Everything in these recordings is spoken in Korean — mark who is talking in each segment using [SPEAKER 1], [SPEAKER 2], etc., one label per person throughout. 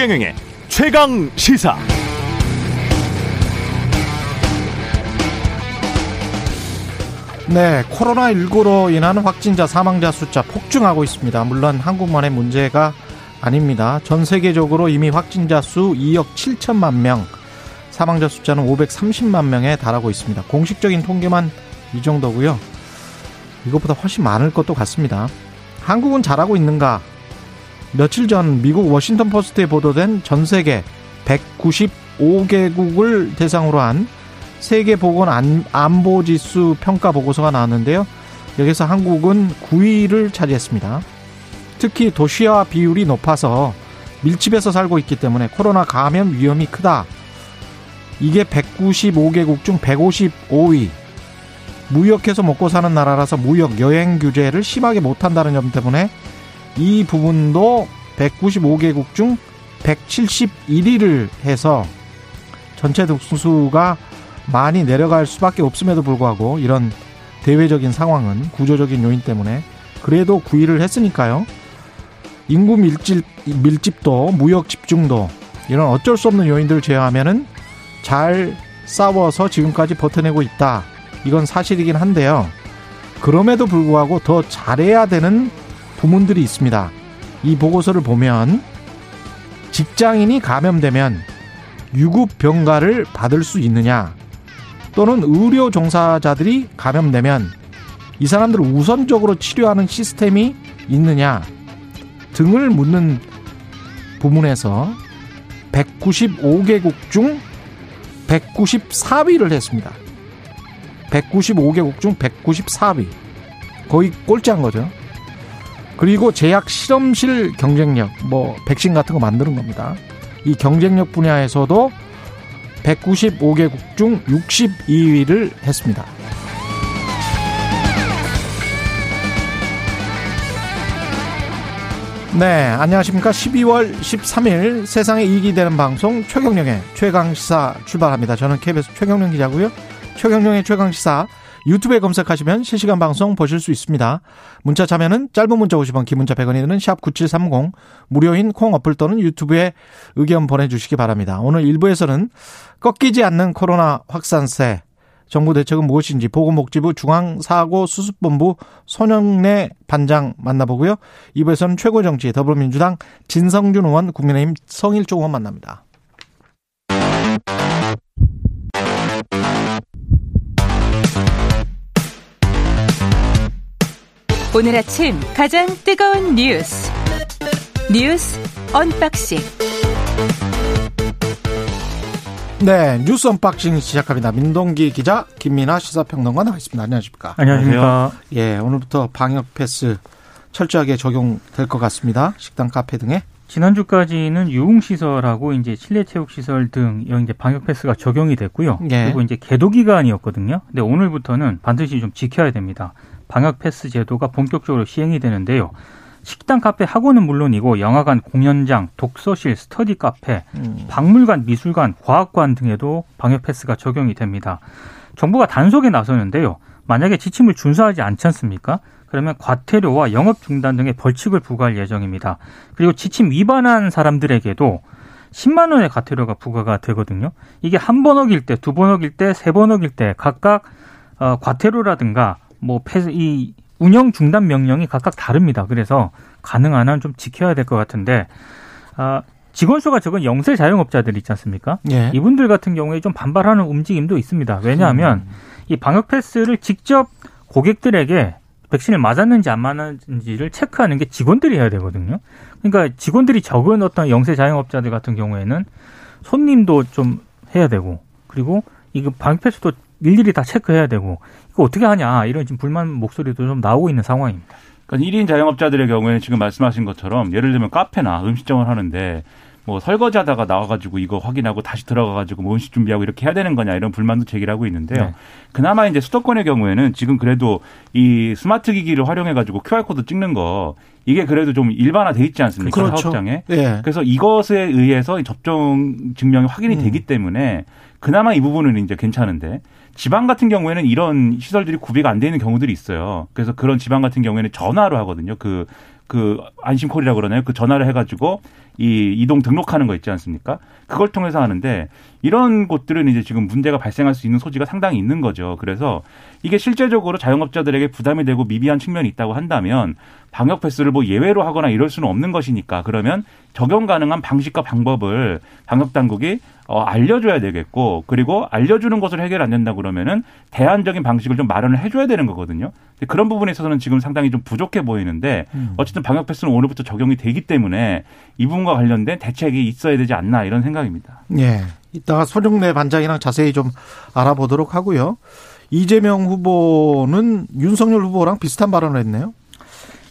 [SPEAKER 1] 최경영의 최강 시사.
[SPEAKER 2] 네, 코로나19로 인한 확진자 사망자 숫자 폭증하고 있습니다. 물론 한국만의 문제가 아닙니다. 전 세계적으로 이미 확진자 수 2억 7천만 명, 사망자 숫자는 530만 명에 달하고 있습니다. 공식적인 통계만 이 정도고요. 이것보다 훨씬 많을 것도 같습니다. 한국은 잘하고 있는가? 며칠 전 미국 워싱턴 포스트에 보도된 전 세계 195개국을 대상으로 한 세계 보건 안보 지수 평가 보고서가 나왔는데요. 여기서 한국은 9위를 차지했습니다. 특히 도시화 비율이 높아서 밀집해서 살고 있기 때문에 코로나 감염 위험이 크다. 이게 195개국 중 155위. 무역해서 먹고 사는 나라라서 무역 여행 규제를 심하게 못한다는 점 때문에 이 부분도 195개국 중 171위를 해서 전체 득수가 많이 내려갈 수밖에 없음에도 불구하고 이런 대외적인 상황은 구조적인 요인 때문에 그래도 9위를 했으니까요. 인구 밀집, 밀집도 무역 집중도 이런 어쩔 수 없는 요인들을 제외하면은 잘 싸워서 지금까지 버텨내고 있다. 이건 사실이긴 한데요. 그럼에도 불구하고 더 잘해야 되는 부문들이 있습니다. 이 보고서를 보면 직장인이 감염되면 유급 병가를 받을 수 있느냐 또는 의료 종사자들이 감염되면 이 사람들을 우선적으로 치료하는 시스템이 있느냐 등을 묻는 부문에서 195개국 중 194위를 했습니다. 195개국 중 194위. 거의 꼴찌한 거죠. 그리고 제약 실험실 경쟁력, 뭐 백신 같은 거 만드는 겁니다. 이 경쟁력 분야에서도 195개국 중 62위를 했습니다. 네, 안녕하십니까. 12월 13일 세상에 이익이 되는 방송 최경령의 최강시사 출발합니다. 저는 KBS 최경령 기자고요. 최경령의 최강시사 유튜브에 검색하시면 실시간 방송 보실 수 있습니다. 문자 참여는 짧은 문자 50원, 긴 문자 100원이 드는 샵 9730 무료인 콩 어플 또는 유튜브에 의견 보내주시기 바랍니다. 오늘 1부에서는 꺾이지 않는 코로나 확산세 정부 대책은 무엇인지 보건복지부 중앙사고수습본부 손영래 반장 만나보고요. 2부에서는 최고정치 더불어민주당 진성준 의원 국민의힘 성일종 의원 만납니다.
[SPEAKER 3] 오늘 아침 가장 뜨거운 뉴스 뉴스 unboxing
[SPEAKER 2] 네 뉴스 unboxing 시작합니다. 민동기 기자 김민아 시사평론가 나와 있습니다. 안녕하십니까?
[SPEAKER 4] 안녕하십니까?
[SPEAKER 2] 예 오늘부터 방역 패스 철저하게 적용될 것 같습니다. 식당, 카페 등에
[SPEAKER 4] 지난주까지는 유흥시설하고 이제 실내체육시설 등 이제 방역 패스가 적용이 됐고요. 예. 그리고 이제 개도 기간이었거든요. 근데 오늘부터는 반드시 좀 지켜야 됩니다. 방역 패스 제도가 본격적으로 시행이 되는데요. 식당, 카페, 학원은 물론이고 영화관, 공연장, 독서실, 스터디 카페, 음. 박물관, 미술관, 과학관 등에도 방역 패스가 적용이 됩니다. 정부가 단속에 나서는데요. 만약에 지침을 준수하지 않지 않습니까? 그러면 과태료와 영업 중단 등의 벌칙을 부과할 예정입니다. 그리고 지침 위반한 사람들에게도 10만 원의 과태료가 부과가 되거든요. 이게 한 번 어길 때, 두 번 어길 때, 세 번 어길 때 각각 어, 과태료라든가 뭐 패스 이 운영 중단 명령이 각각 다릅니다. 그래서 가능한 한 좀 지켜야 될 것 같은데 아 직원 수가 적은 영세 자영업자들 있지 않습니까? 예. 이분들 같은 경우에 좀 반발하는 움직임도 있습니다. 왜냐하면 음. 이 방역 패스를 직접 고객들에게 백신을 맞았는지 안 맞았는지를 체크하는 게 직원들이 해야 되거든요. 그러니까 직원들이 적은 어떤 영세 자영업자들 같은 경우에는 손님도 좀 해야 되고 그리고 이거 방역 패스도 일일이 다 체크해야 되고 이거 어떻게 하냐 이런 지금 불만 목소리도 좀 나오고 있는 상황입니다.
[SPEAKER 5] 그러니까 1인 자영업자들의 경우에는 지금 말씀하신 것처럼 예를 들면 카페나 음식점을 하는데 뭐 설거지 하다가 나와가지고 이거 확인하고 다시 들어가가지고 뭐 음식 준비하고 이렇게 해야 되는 거냐 이런 불만도 제기하고 있는데요. 네. 그나마 이제 수도권의 경우에는 지금 그래도 이 스마트 기기를 활용해가지고 QR 코드 찍는 거 이게 그래도 좀 일반화돼 있지 않습니까 그렇죠. 사업장에. 네. 그래서 이것에 의해서 접종 증명이 확인이 음. 되기 때문에 그나마 이 부분은 이제 괜찮은데 지방 같은 경우에는 이런 시설들이 구비가 안 되는 경우들이 있어요. 그래서 그런 지방 같은 경우에는 전화로 하거든요. 그 그 안심콜이라고 그러나요? 그 전화를 해가지고 이 이동 등록하는 거 있지 않습니까? 그걸 통해서 하는데 이런 곳들은 이제 지금 문제가 발생할 수 있는 소지가 상당히 있는 거죠. 그래서 이게 실제적으로 자영업자들에게 부담이 되고 미비한 측면이 있다고 한다면 방역 패스를 뭐 예외로 하거나 이럴 수는 없는 것이니까 그러면 적용 가능한 방식과 방법을 방역 당국이 어, 알려줘야 되겠고 그리고 알려주는 것을 해결 안 된다 그러면은 대안적인 방식을 좀 마련을 해줘야 되는 거거든요. 그런 부분에 있어서는 지금 상당히 좀 부족해 보이는데 음. 어쨌든 방역 패스는 오늘부터 적용이 되기 때문에 이 부분과 관련된 대책이 있어야 되지 않나 이런 생각입니다.
[SPEAKER 2] 예. 이따가 손영래 반장이랑 자세히 좀 알아보도록 하고요. 이재명 후보는 윤석열 후보랑 비슷한 발언을 했네요.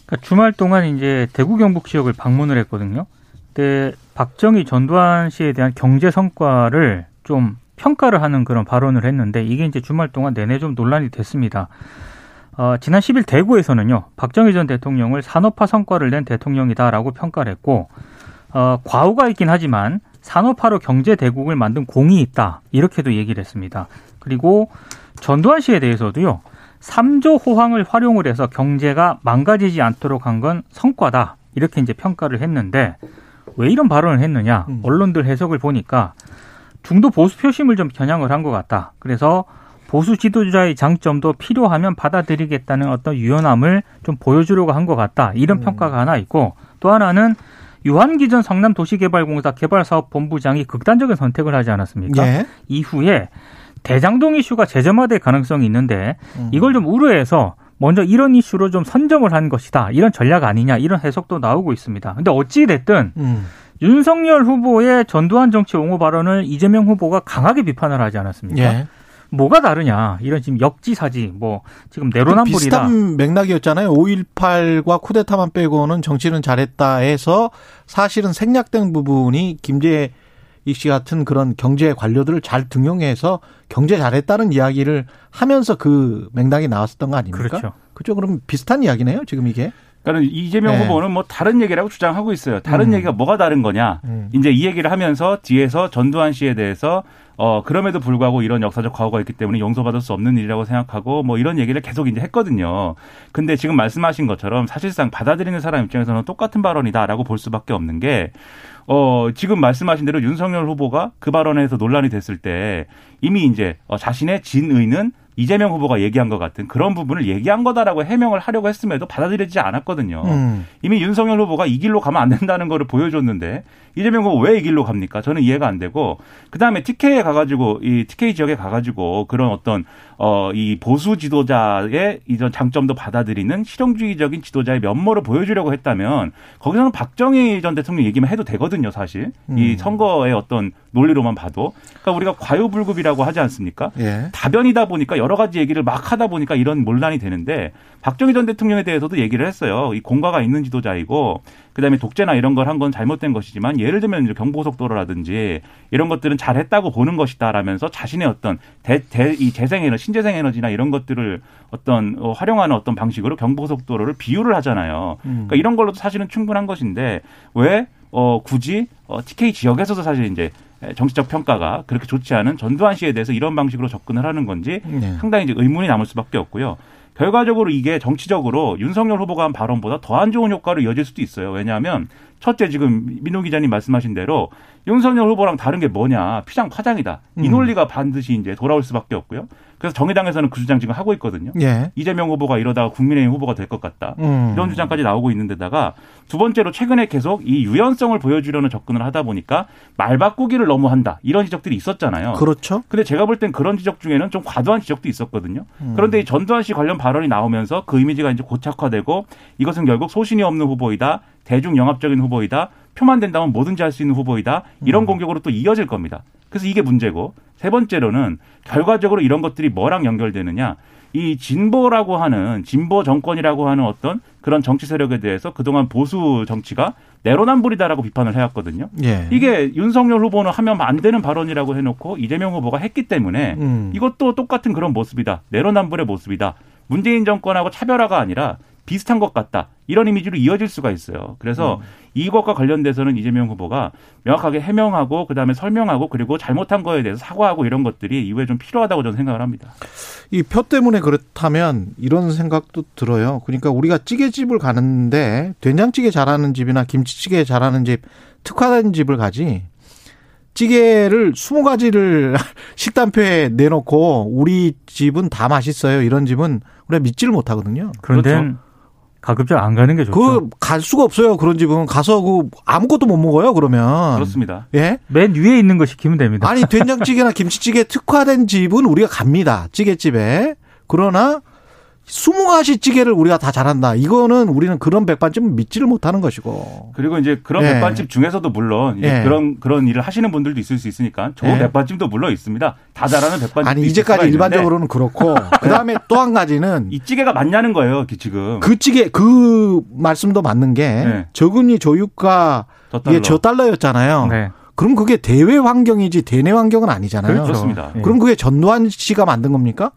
[SPEAKER 4] 그러니까 주말 동안 이제 대구 경북 지역을 방문을 했거든요. 그때 박정희 전두환 씨에 대한 경제 성과를 좀 평가를 하는 그런 발언을 했는데 이게 이제 주말 동안 내내 좀 논란이 됐습니다. 어, 지난 10일 대구에서는요, 박정희 전 대통령을 산업화 성과를 낸 대통령이다라고 평가를 했고, 어, 과오가 있긴 하지만 산업화로 경제 대국을 만든 공이 있다. 이렇게도 얘기를 했습니다. 그리고 전두환 씨에 대해서도요, 3조 호황을 활용을 해서 경제가 망가지지 않도록 한 건 성과다. 이렇게 이제 평가를 했는데 왜 이런 발언을 했느냐? 음. 언론들 해석을 보니까 중도 보수 표심을 좀 겨냥을 한 것 같다. 그래서 보수 지도자의 장점도 필요하면 받아들이겠다는 어떤 유연함을 좀 보여주려고 한 것 같다. 이런 음. 평가가 하나 있고 또 하나는 유한기 전 성남 도시개발공사 개발사업본부장이 극단적인 선택을 하지 않았습니까? 예. 이후에 대장동 이슈가 재점화될 가능성이 있는데 음. 이걸 좀 우려해서 먼저 이런 이슈로 좀 선점을 한 것이다. 이런 전략 아니냐 이런 해석도 나오고 있습니다. 근데 어찌 됐든 음. 윤석열 후보의 전두환 정치 옹호 발언을 이재명 후보가 강하게 비판을 하지 않았습니까? 예. 뭐가 다르냐 이런 지금 역지사지 뭐 지금 내로남불이다
[SPEAKER 2] 비슷한 맥락이었잖아요 5.18과 쿠데타만 빼고는 정치는 잘했다 해서 사실은 생략된 부분이 김재 이씨 같은 그런 경제 관료들을 잘 등용해서 경제 잘했다는 이야기를 하면서 그 맥락이 나왔었던 거 아닙니까?
[SPEAKER 4] 그렇죠.
[SPEAKER 2] 그죠? 그럼 비슷한 이야기네요, 지금 이게.
[SPEAKER 5] 그러니까 이재명 네. 후보는 뭐 다른 얘기라고 주장하고 있어요. 다른 음. 얘기가 뭐가 다른 거냐? 음. 이제 이 얘기를 하면서 뒤에서 전두환 씨에 대해서 어 그럼에도 불구하고 이런 역사적 과거가 있기 때문에 용서받을 수 없는 일이라고 생각하고 뭐 이런 얘기를 계속 이제 했거든요. 근데 지금 말씀하신 것처럼 사실상 받아들이는 사람 입장에서는 똑같은 발언이다라고 볼 수밖에 없는 게 어, 지금 말씀하신 대로 윤석열 후보가 그 발언에서 논란이 됐을 때 이미 이제 어, 자신의 진의는 이재명 후보가 얘기한 것 같은 그런 부분을 얘기한 거다라고 해명을 하려고 했음에도 받아들여지지 않았거든요. 음. 이미 윤석열 후보가 이 길로 가면 안 된다는 거를 보여줬는데 이재명 후보 왜 이 길로 갑니까? 저는 이해가 안 되고 그다음에 TK에 가가지고 이 TK 지역에 가가지고 그런 어떤 어 이 보수 지도자의 이런 장점도 받아들이는 실용주의적인 지도자의 면모를 보여주려고 했다면 거기서는 박정희 전 대통령 얘기만 해도 되거든요, 사실 음. 이 선거의 어떤 논리로만 봐도 그러니까 우리가 과유불급이라고 하지 않습니까? 예. 다변이다 보니까 여러 가지 얘기를 막 하다 보니까 이런 논란이 되는데 박정희 전 대통령에 대해서도 얘기를 했어요. 이 공과가 있는 지도자이고 그다음에 독재나 이런 걸 한 건 잘못된 것이지만 예를 들면 이제 경부고속도로라든지 이런 것들은 잘했다고 보는 것이다라면서 자신의 어떤 대, 대, 이 재생 에너지, 신재생 에너지나 이런 것들을 어떤 어, 활용하는 어떤 방식으로 경부고속도로를 비유를 하잖아요. 음. 그러니까 이런 걸로도 사실은 충분한 것인데 왜 어, 굳이 어, TK 지역에서도 사실 이제 정치적 평가가 그렇게 좋지 않은 전두환 씨에 대해서 이런 방식으로 접근을 하는 건지 네. 상당히 이제 의문이 남을 수밖에 없고요. 결과적으로 이게 정치적으로 윤석열 후보가 한 발언보다 더 안 좋은 효과로 이어질 수도 있어요. 왜냐하면 첫째 지금 민호 기자님 말씀하신 대로 윤석열 후보랑 다른 게 뭐냐 피장 파장이다. 이 음. 논리가 반드시 이제 돌아올 수밖에 없고요. 그래서 정의당에서는 그 주장 지금 하고 있거든요. 예. 이재명 후보가 이러다가 국민의힘 후보가 될 것 같다. 음. 이런 주장까지 나오고 있는데다가 두 번째로 최근에 계속 이 유연성을 보여주려는 접근을 하다 보니까 말 바꾸기를 너무 한다. 이런 지적들이 있었잖아요.
[SPEAKER 2] 그렇죠.
[SPEAKER 5] 근데 제가 볼 땐 그런 지적 중에는 좀 과도한 지적도 있었거든요. 음. 그런데 이 전두환 씨 관련 발언이 나오면서 그 이미지가 이제 고착화되고 이것은 결국 소신이 없는 후보이다. 대중 영합적인 후보이다. 표만 된다면 뭐든지 할 수 있는 후보이다. 이런 음. 공격으로 또 이어질 겁니다. 그래서 이게 문제고 세 번째로는 결과적으로 이런 것들이 뭐랑 연결되느냐. 이 진보라고 하는 진보 정권이라고 하는 어떤 그런 정치 세력에 대해서 그동안 보수 정치가 내로남불이다라고 비판을 해왔거든요. 예. 이게 윤석열 후보는 하면 안 되는 발언이라고 해놓고 이재명 후보가 했기 때문에 음. 이것도 똑같은 그런 모습이다. 내로남불의 모습이다. 문재인 정권하고 차별화가 아니라 비슷한 것 같다. 이런 이미지로 이어질 수가 있어요. 그래서 음. 이것과 관련돼서는 이재명 후보가 명확하게 해명하고 그다음에 설명하고 그리고 잘못한 거에 대해서 사과하고 이런 것들이 이후에 좀 필요하다고 저는 생각을 합니다.
[SPEAKER 2] 이 표 때문에 그렇다면 이런 생각도 들어요. 그러니까 우리가 찌개집을 가는데 된장찌개 잘하는 집이나 김치찌개 잘하는 집, 특화된 집을 가지. 찌개를 20가지를 식단표에 내놓고 우리 집은 다 맛있어요. 이런 집은 우리가 믿지를 못하거든요.
[SPEAKER 4] 그런데 그렇죠. 가급적 안 가는 게 좋죠.
[SPEAKER 2] 그 갈 수가 없어요. 그런 집은 가서 그 아무것도 못 먹어요. 그러면
[SPEAKER 5] 그렇습니다.
[SPEAKER 2] 예?
[SPEAKER 4] 맨 위에 있는 거 시키면 됩니다.
[SPEAKER 2] 아니 된장찌개나 김치찌개 특화된 집은 우리가 갑니다. 찌개집에 그러나 스무 가지 찌개를 우리가 다 잘한다. 이거는 우리는 그런 백반집 믿지를 못하는 것이고.
[SPEAKER 5] 그리고 이제 그런 예. 백반집 중에서도 물론 예. 그런 그런 일을 하시는 분들도 있을 수 있으니까 좋은 예. 백반집도 물론 있습니다. 다 잘하는 백반집.
[SPEAKER 2] 아니 이제까지 일반적으로는 그렇고 그다음에 또 한 가지는
[SPEAKER 5] 이 찌개가 맞냐는 거예요. 지금
[SPEAKER 2] 그 찌개 그 말씀도 맞는 게 네. 저금리 조유가 이게 저 달러였잖아요. 네. 그럼 그게 대외 환경이지 대내 환경은 아니잖아요.
[SPEAKER 5] 그렇습니다.
[SPEAKER 2] 그럼 그게 전두환 씨가 만든 겁니까?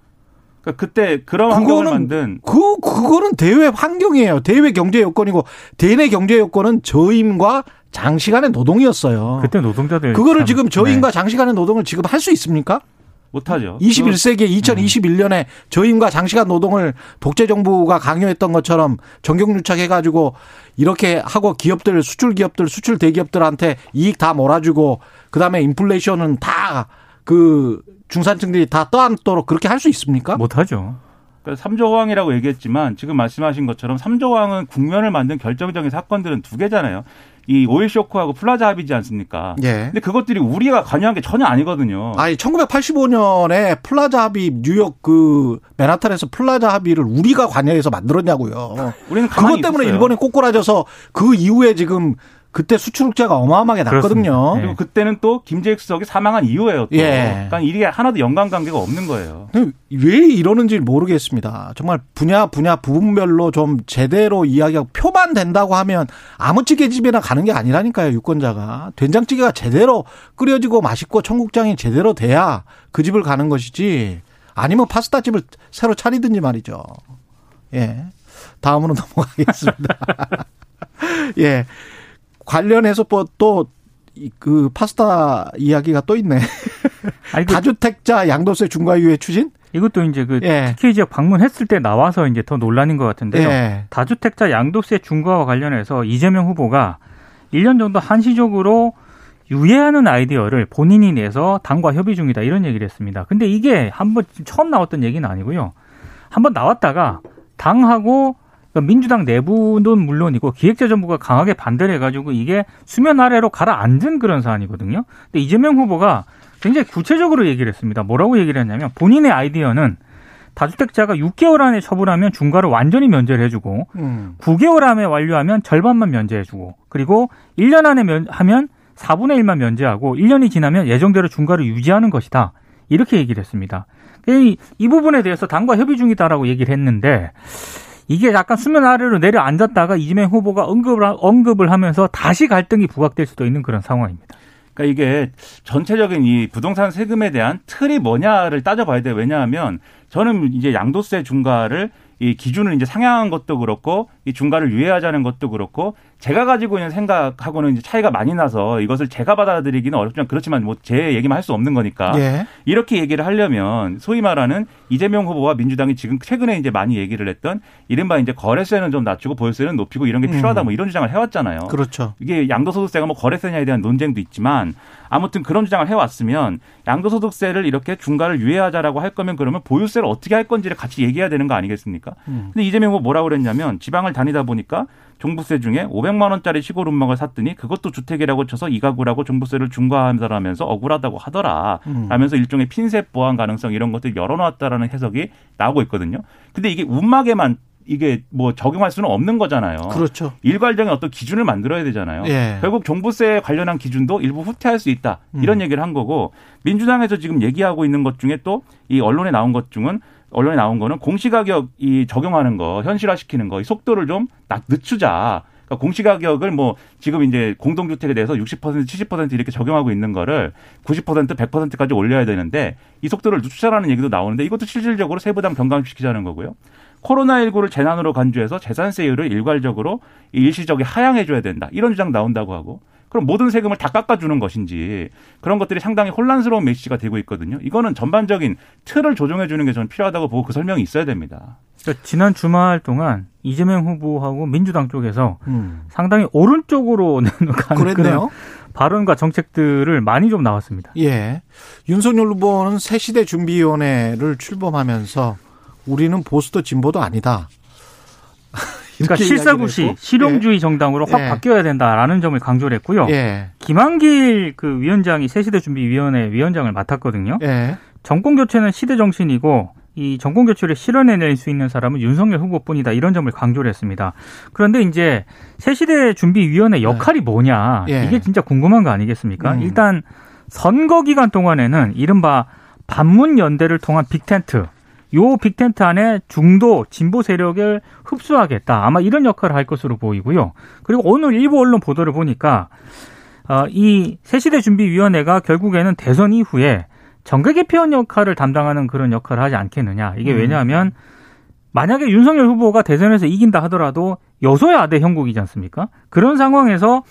[SPEAKER 5] 그러니까 그때 그런 환경을 만든
[SPEAKER 2] 그 그거는 대외 환경이에요. 대외 경제 여건이고 대내 경제 여건은 저임과 장시간의 노동이었어요.
[SPEAKER 4] 그때 노동자들
[SPEAKER 2] 그거를 지금 저임과 네. 장시간의 노동을 지금 할 수 있습니까?
[SPEAKER 5] 못하죠.
[SPEAKER 2] 21세기 2021년에 저임과 장시간 노동을 독재 정부가 강요했던 것처럼 정경유착 해가지고 이렇게 하고 기업들 수출 기업들 수출 대기업들한테 이익 다 몰아주고 그다음에 인플레이션은 다 그 중산층들이 다 떠안도록 그렇게 할 수 있습니까?
[SPEAKER 4] 못하죠.
[SPEAKER 5] 그러니까 3저 호황이라고 얘기했지만 지금 말씀하신 것처럼 3저 호황은 국면을 만든 결정적인 사건들은 두 개잖아요. 이 오일 쇼크하고 플라자 합의지 않습니까? 예. 근데 그것들이 우리가 관여한 게 전혀 아니거든요.
[SPEAKER 2] 아니 1985년에 플라자 합의 뉴욕 그 맨하탄에서 플라자 합의를 우리가 관여해서 만들었냐고요. 우리는 그것 때문에 있었어요. 일본이 꼬꾸라져서 그 이후에 지금 그때 수출흑자가 어마어마하게 났거든요.
[SPEAKER 5] 네. 그리고 그때는 또 김재익 수석이 사망한 이후에요. 또. 예. 그러니까 이게 하나도 연관 관계가 없는 거예요.
[SPEAKER 2] 왜 이러는지 모르겠습니다. 정말 분야 분야 부분별로 좀 제대로 이야기하고 표만 된다고 하면 아무 찌개 집이나 가는 게 아니라니까요. 유권자가 된장찌개가 제대로 끓여지고 맛있고 청국장이 제대로 돼야 그 집을 가는 것이지 아니면 파스타 집을 새로 차리든지 말이죠. 예. 다음으로 넘어가겠습니다. 예. 관련해서 또 그 파스타 이야기가 또 있네. 아니, 그 다주택자 양도세 중과 유예 추진?
[SPEAKER 4] 이것도 이제 그 예. TK 지역 방문했을 때 나와서 이제 더 논란인 것 같은데요. 예. 다주택자 양도세 중과와 관련해서 이재명 후보가 1년 정도 한시적으로 유예하는 아이디어를 본인이 내서 당과 협의 중이다 이런 얘기를 했습니다. 근데 이게 한번 처음 나왔던 얘기는 아니고요. 한번 나왔다가 당하고 그러니까 민주당 내부는 물론이고 기획재정부가 강하게 반대를 해가지고 이게 수면 아래로 가라앉은 그런 사안이거든요. 근데 이재명 후보가 굉장히 구체적으로 얘기를 했습니다. 뭐라고 얘기를 했냐면 본인의 아이디어는 다주택자가 6개월 안에 처분하면 중과를 완전히 면제를 해주고 음. 9개월 안에 완료하면 절반만 면제해주고 그리고 1년 안에 면, 하면 4분의 1만 면제하고 1년이 지나면 예정대로 중과를 유지하는 것이다. 이렇게 얘기를 했습니다. 이, 이 부분에 대해서 당과 협의 중이다라고 얘기를 했는데 이게 약간 수면 아래로 내려앉았다가 이재명 후보가 언급을, 언급을 하면서 다시 갈등이 부각될 수도 있는 그런 상황입니다.
[SPEAKER 5] 그러니까 이게 전체적인 이 부동산 세금에 대한 틀이 뭐냐를 따져봐야 돼요. 왜냐하면 저는 이제 양도세 중과를 이 기준을 이제 상향한 것도 그렇고 이 중과를 유예하자는 것도 그렇고 제가 가지고 있는 생각하고는 이제 차이가 많이 나서 이것을 제가 받아들이기는 어렵지만 그렇지만 뭐 제 얘기만 할 수 없는 거니까 예. 이렇게 얘기를 하려면 소위 말하는 이재명 후보와 민주당이 지금 최근에 이제 많이 얘기를 했던 이른바 이제 거래세는 좀 낮추고 보유세는 높이고 이런 게 음. 필요하다 뭐 이런 주장을 해왔잖아요.
[SPEAKER 2] 그렇죠.
[SPEAKER 5] 이게 양도소득세가 뭐 거래세냐에 대한 논쟁도 있지만 아무튼 그런 주장을 해왔으면 양도소득세를 이렇게 중과를 유예하자라고 할 거면 그러면 보유세를 어떻게 할 건지를 같이 얘기해야 되는 거 아니겠습니까? 음. 근데 이재명 후보 뭐라고 그랬냐면 지방을 다니다 보니까 종부세 중에 500만 원짜리 시골 운막을 샀더니 그것도 주택이라고 쳐서 이 가구라고 종부세를 중과하면서 억울하다고 하더라. 음. 라면서 일종의 핀셋 보완 가능성 이런 것들 열어놓았다라는 해석이 나오고 있거든요. 근데 이게 운막에만 이게 뭐 적용할 수는 없는 거잖아요.
[SPEAKER 2] 그렇죠.
[SPEAKER 5] 일괄적인 어떤 기준을 만들어야 되잖아요. 예. 결국 종부세 관련한 기준도 일부 후퇴할 수 있다. 이런 음. 얘기를 한 거고 민주당에서 지금 얘기하고 있는 것 중에 또 이 언론에 나온 것 중은 언론에 나온 거는 공시가격 이 적용하는 거 현실화시키는 거 이 속도를 좀 늦추자. 그러니까 공시가격을 뭐 지금 이제 공동주택에 대해서 60% 70% 이렇게 적용하고 있는 거를 90% 100%까지 올려야 되는데 이 속도를 늦추자라는 얘기도 나오는데 이것도 실질적으로 세부담 경감시키자는 거고요. 코로나19를 재난으로 간주해서 재산세율을 일괄적으로 일시적에 하향해 줘야 된다. 이런 주장 나온다고 하고 그럼 모든 세금을 다 깎아주는 것인지 그런 것들이 상당히 혼란스러운 메시지가 되고 있거든요. 이거는 전반적인 틀을 조정해 주는 게 저는 필요하다고 보고 그 설명이 있어야 됩니다.
[SPEAKER 4] 그러니까 지난 주말 동안 이재명 후보하고 민주당 쪽에서 음. 상당히 오른쪽으로 가는 그런 발언과 정책들을 많이 좀 나왔습니다.
[SPEAKER 2] 예. 윤석열 후보는 새시대 준비위원회를 출범하면서 우리는 보수도 진보도 아니다.
[SPEAKER 4] 그러니까 실사구시 실용주의 예. 정당으로 확 예. 바뀌어야 된다라는 점을 강조를 했고요. 예. 김한길 그 위원장이 새시대 준비위원회 위원장을 맡았거든요. 예. 정권 교체는 시대 정신이고 이 정권 교체를 실현해낼 수 있는 사람은 윤석열 후보뿐이다 이런 점을 강조를 했습니다. 그런데 이제 새시대 준비위원회 역할이 네. 뭐냐 예. 이게 진짜 궁금한 거 아니겠습니까? 음. 일단 선거 기간 동안에는 이른바 반문 연대를 통한 빅텐트 요 빅텐트 안에 중도 진보 세력을 흡수하겠다 아마 이런 역할을 할 것으로 보이고요. 그리고 오늘 일부 언론 보도를 보니까 어, 이 새시대 준비위원회가 결국에는 대선 이후에 정계 개편 역할을 담당하는 그런 역할을 하지 않겠느냐. 이게 음. 왜냐하면 만약에 윤석열 후보가 대선에서 이긴다 하더라도 여소야 대 형국이지 않습니까? 그런 상황에서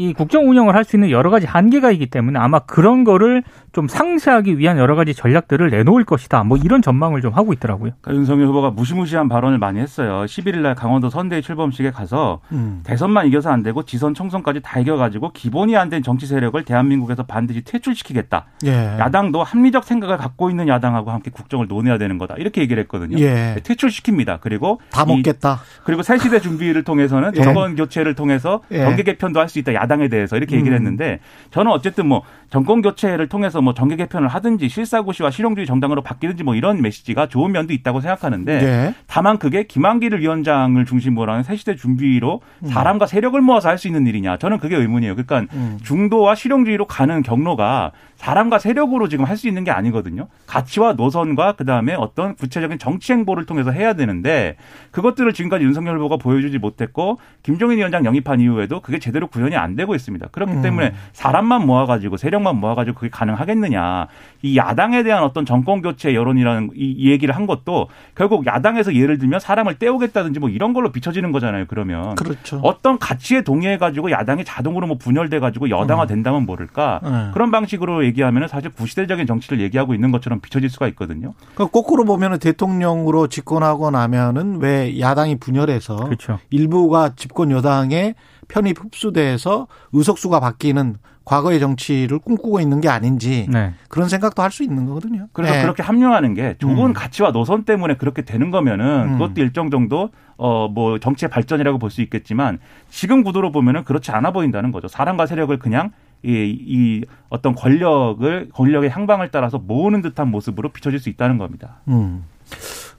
[SPEAKER 4] 이 국정 운영을 할 수 있는 여러 가지 한계가 있기 때문에 아마 그런 거를 좀 상쇄하기 위한 여러 가지 전략들을 내놓을 것이다. 뭐 이런 전망을 좀 하고 있더라고요.
[SPEAKER 5] 그러니까 윤석열 후보가 무시무시한 발언을 많이 했어요. 11일 날 강원도 선대위 출범식에 가서 음. 대선만 이겨서 안 되고 지선 총선까지 다 이겨가지고 기본이 안 된 정치 세력을 대한민국에서 반드시 퇴출시키겠다. 예. 야당도 합리적 생각을 갖고 있는 야당하고 함께 국정을 논해야 되는 거다. 이렇게 얘기를 했거든요. 예. 네, 퇴출시킵니다. 그리고
[SPEAKER 2] 다 먹겠다.
[SPEAKER 5] 그리고 새 시대 준비를 통해서는 예. 정권 교체를 통해서 예. 정계 개편도 할 수 있다. 야당 에 대해서 이렇게 얘기를 음. 했는데 저는 어쨌든 뭐 정권 교체를 통해서 뭐 정계 개편을 하든지 실사고시와 실용주의 정당으로 바뀌든지 뭐 이런 메시지가 좋은 면도 있다고 생각하는데 네. 다만 그게 김한길 위원장을 중심으로 하는 새시대 준비로 음. 사람과 세력을 모아서 할 수 있는 일이냐 저는 그게 의문이에요. 그러니까 음. 중도와 실용주의로 가는 경로가 사람과 세력으로 지금 할 수 있는 게 아니거든요. 가치와 노선과 그다음에 어떤 구체적인 정치 행보를 통해서 해야 되는데 그것들을 지금까지 윤석열 후보가 보여주지 못했고 김종인 위원장 영입한 이후에도 그게 제대로 구현이 안 되고 있습니다. 그렇기 음. 때문에 사람만 모아가지고 세력만 모아가지고 그게 가능하겠느냐. 이 야당에 대한 어떤 정권 교체 여론이라는 이 얘기를 한 것도 결국 야당에서 예를 들면 사람을 떼오겠다든지 뭐 이런 걸로 비춰지는 거잖아요. 그러면
[SPEAKER 2] 그렇죠.
[SPEAKER 5] 어떤 가치에 동의해가지고 야당이 자동으로 뭐 분열돼가지고 여당화 음. 된다면 모를까 음. 그런 방식으로 얘기하면 사실 구시대적인 정치를 얘기하고 있는 것처럼 비춰질 수가 있거든요.
[SPEAKER 2] 그러니까 거꾸로 보면 대통령으로 집권하고 나면은 왜 야당이 분열해서 그렇죠. 일부가 집권 여당에 편입 흡수돼서 의석수가 바뀌는 과거의 정치를 꿈꾸고 있는 게 아닌지 네. 그런 생각도 할 수 있는 거거든요.
[SPEAKER 5] 그래서 네. 그렇게 합류하는 게 좋은 음. 가치와 노선 때문에 그렇게 되는 거면은 음. 그것도 일정 정도 어 뭐 정치의 발전이라고 볼 수 있겠지만 지금 구도로 보면은 그렇지 않아 보인다는 거죠. 사람과 세력을 그냥 이, 이 어떤 권력을 권력의 향방을 따라서 모으는 듯한 모습으로 비춰질 수 있다는 겁니다. 음.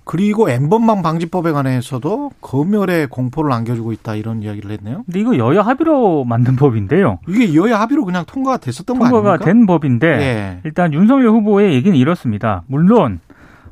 [SPEAKER 2] 그리고 엠번방 방지법에 관해서도 검열에 공포를 안겨주고 있다 이런 이야기를 했네요.
[SPEAKER 4] 근데 이거 여야 합의로 만든 법인데요.
[SPEAKER 2] 이게 여야 합의로 그냥 통과가 됐었던
[SPEAKER 4] 통과가
[SPEAKER 2] 거 아닙니까?
[SPEAKER 4] 된 법인데 예. 일단 윤석열 후보의 얘기는 이렇습니다. 물론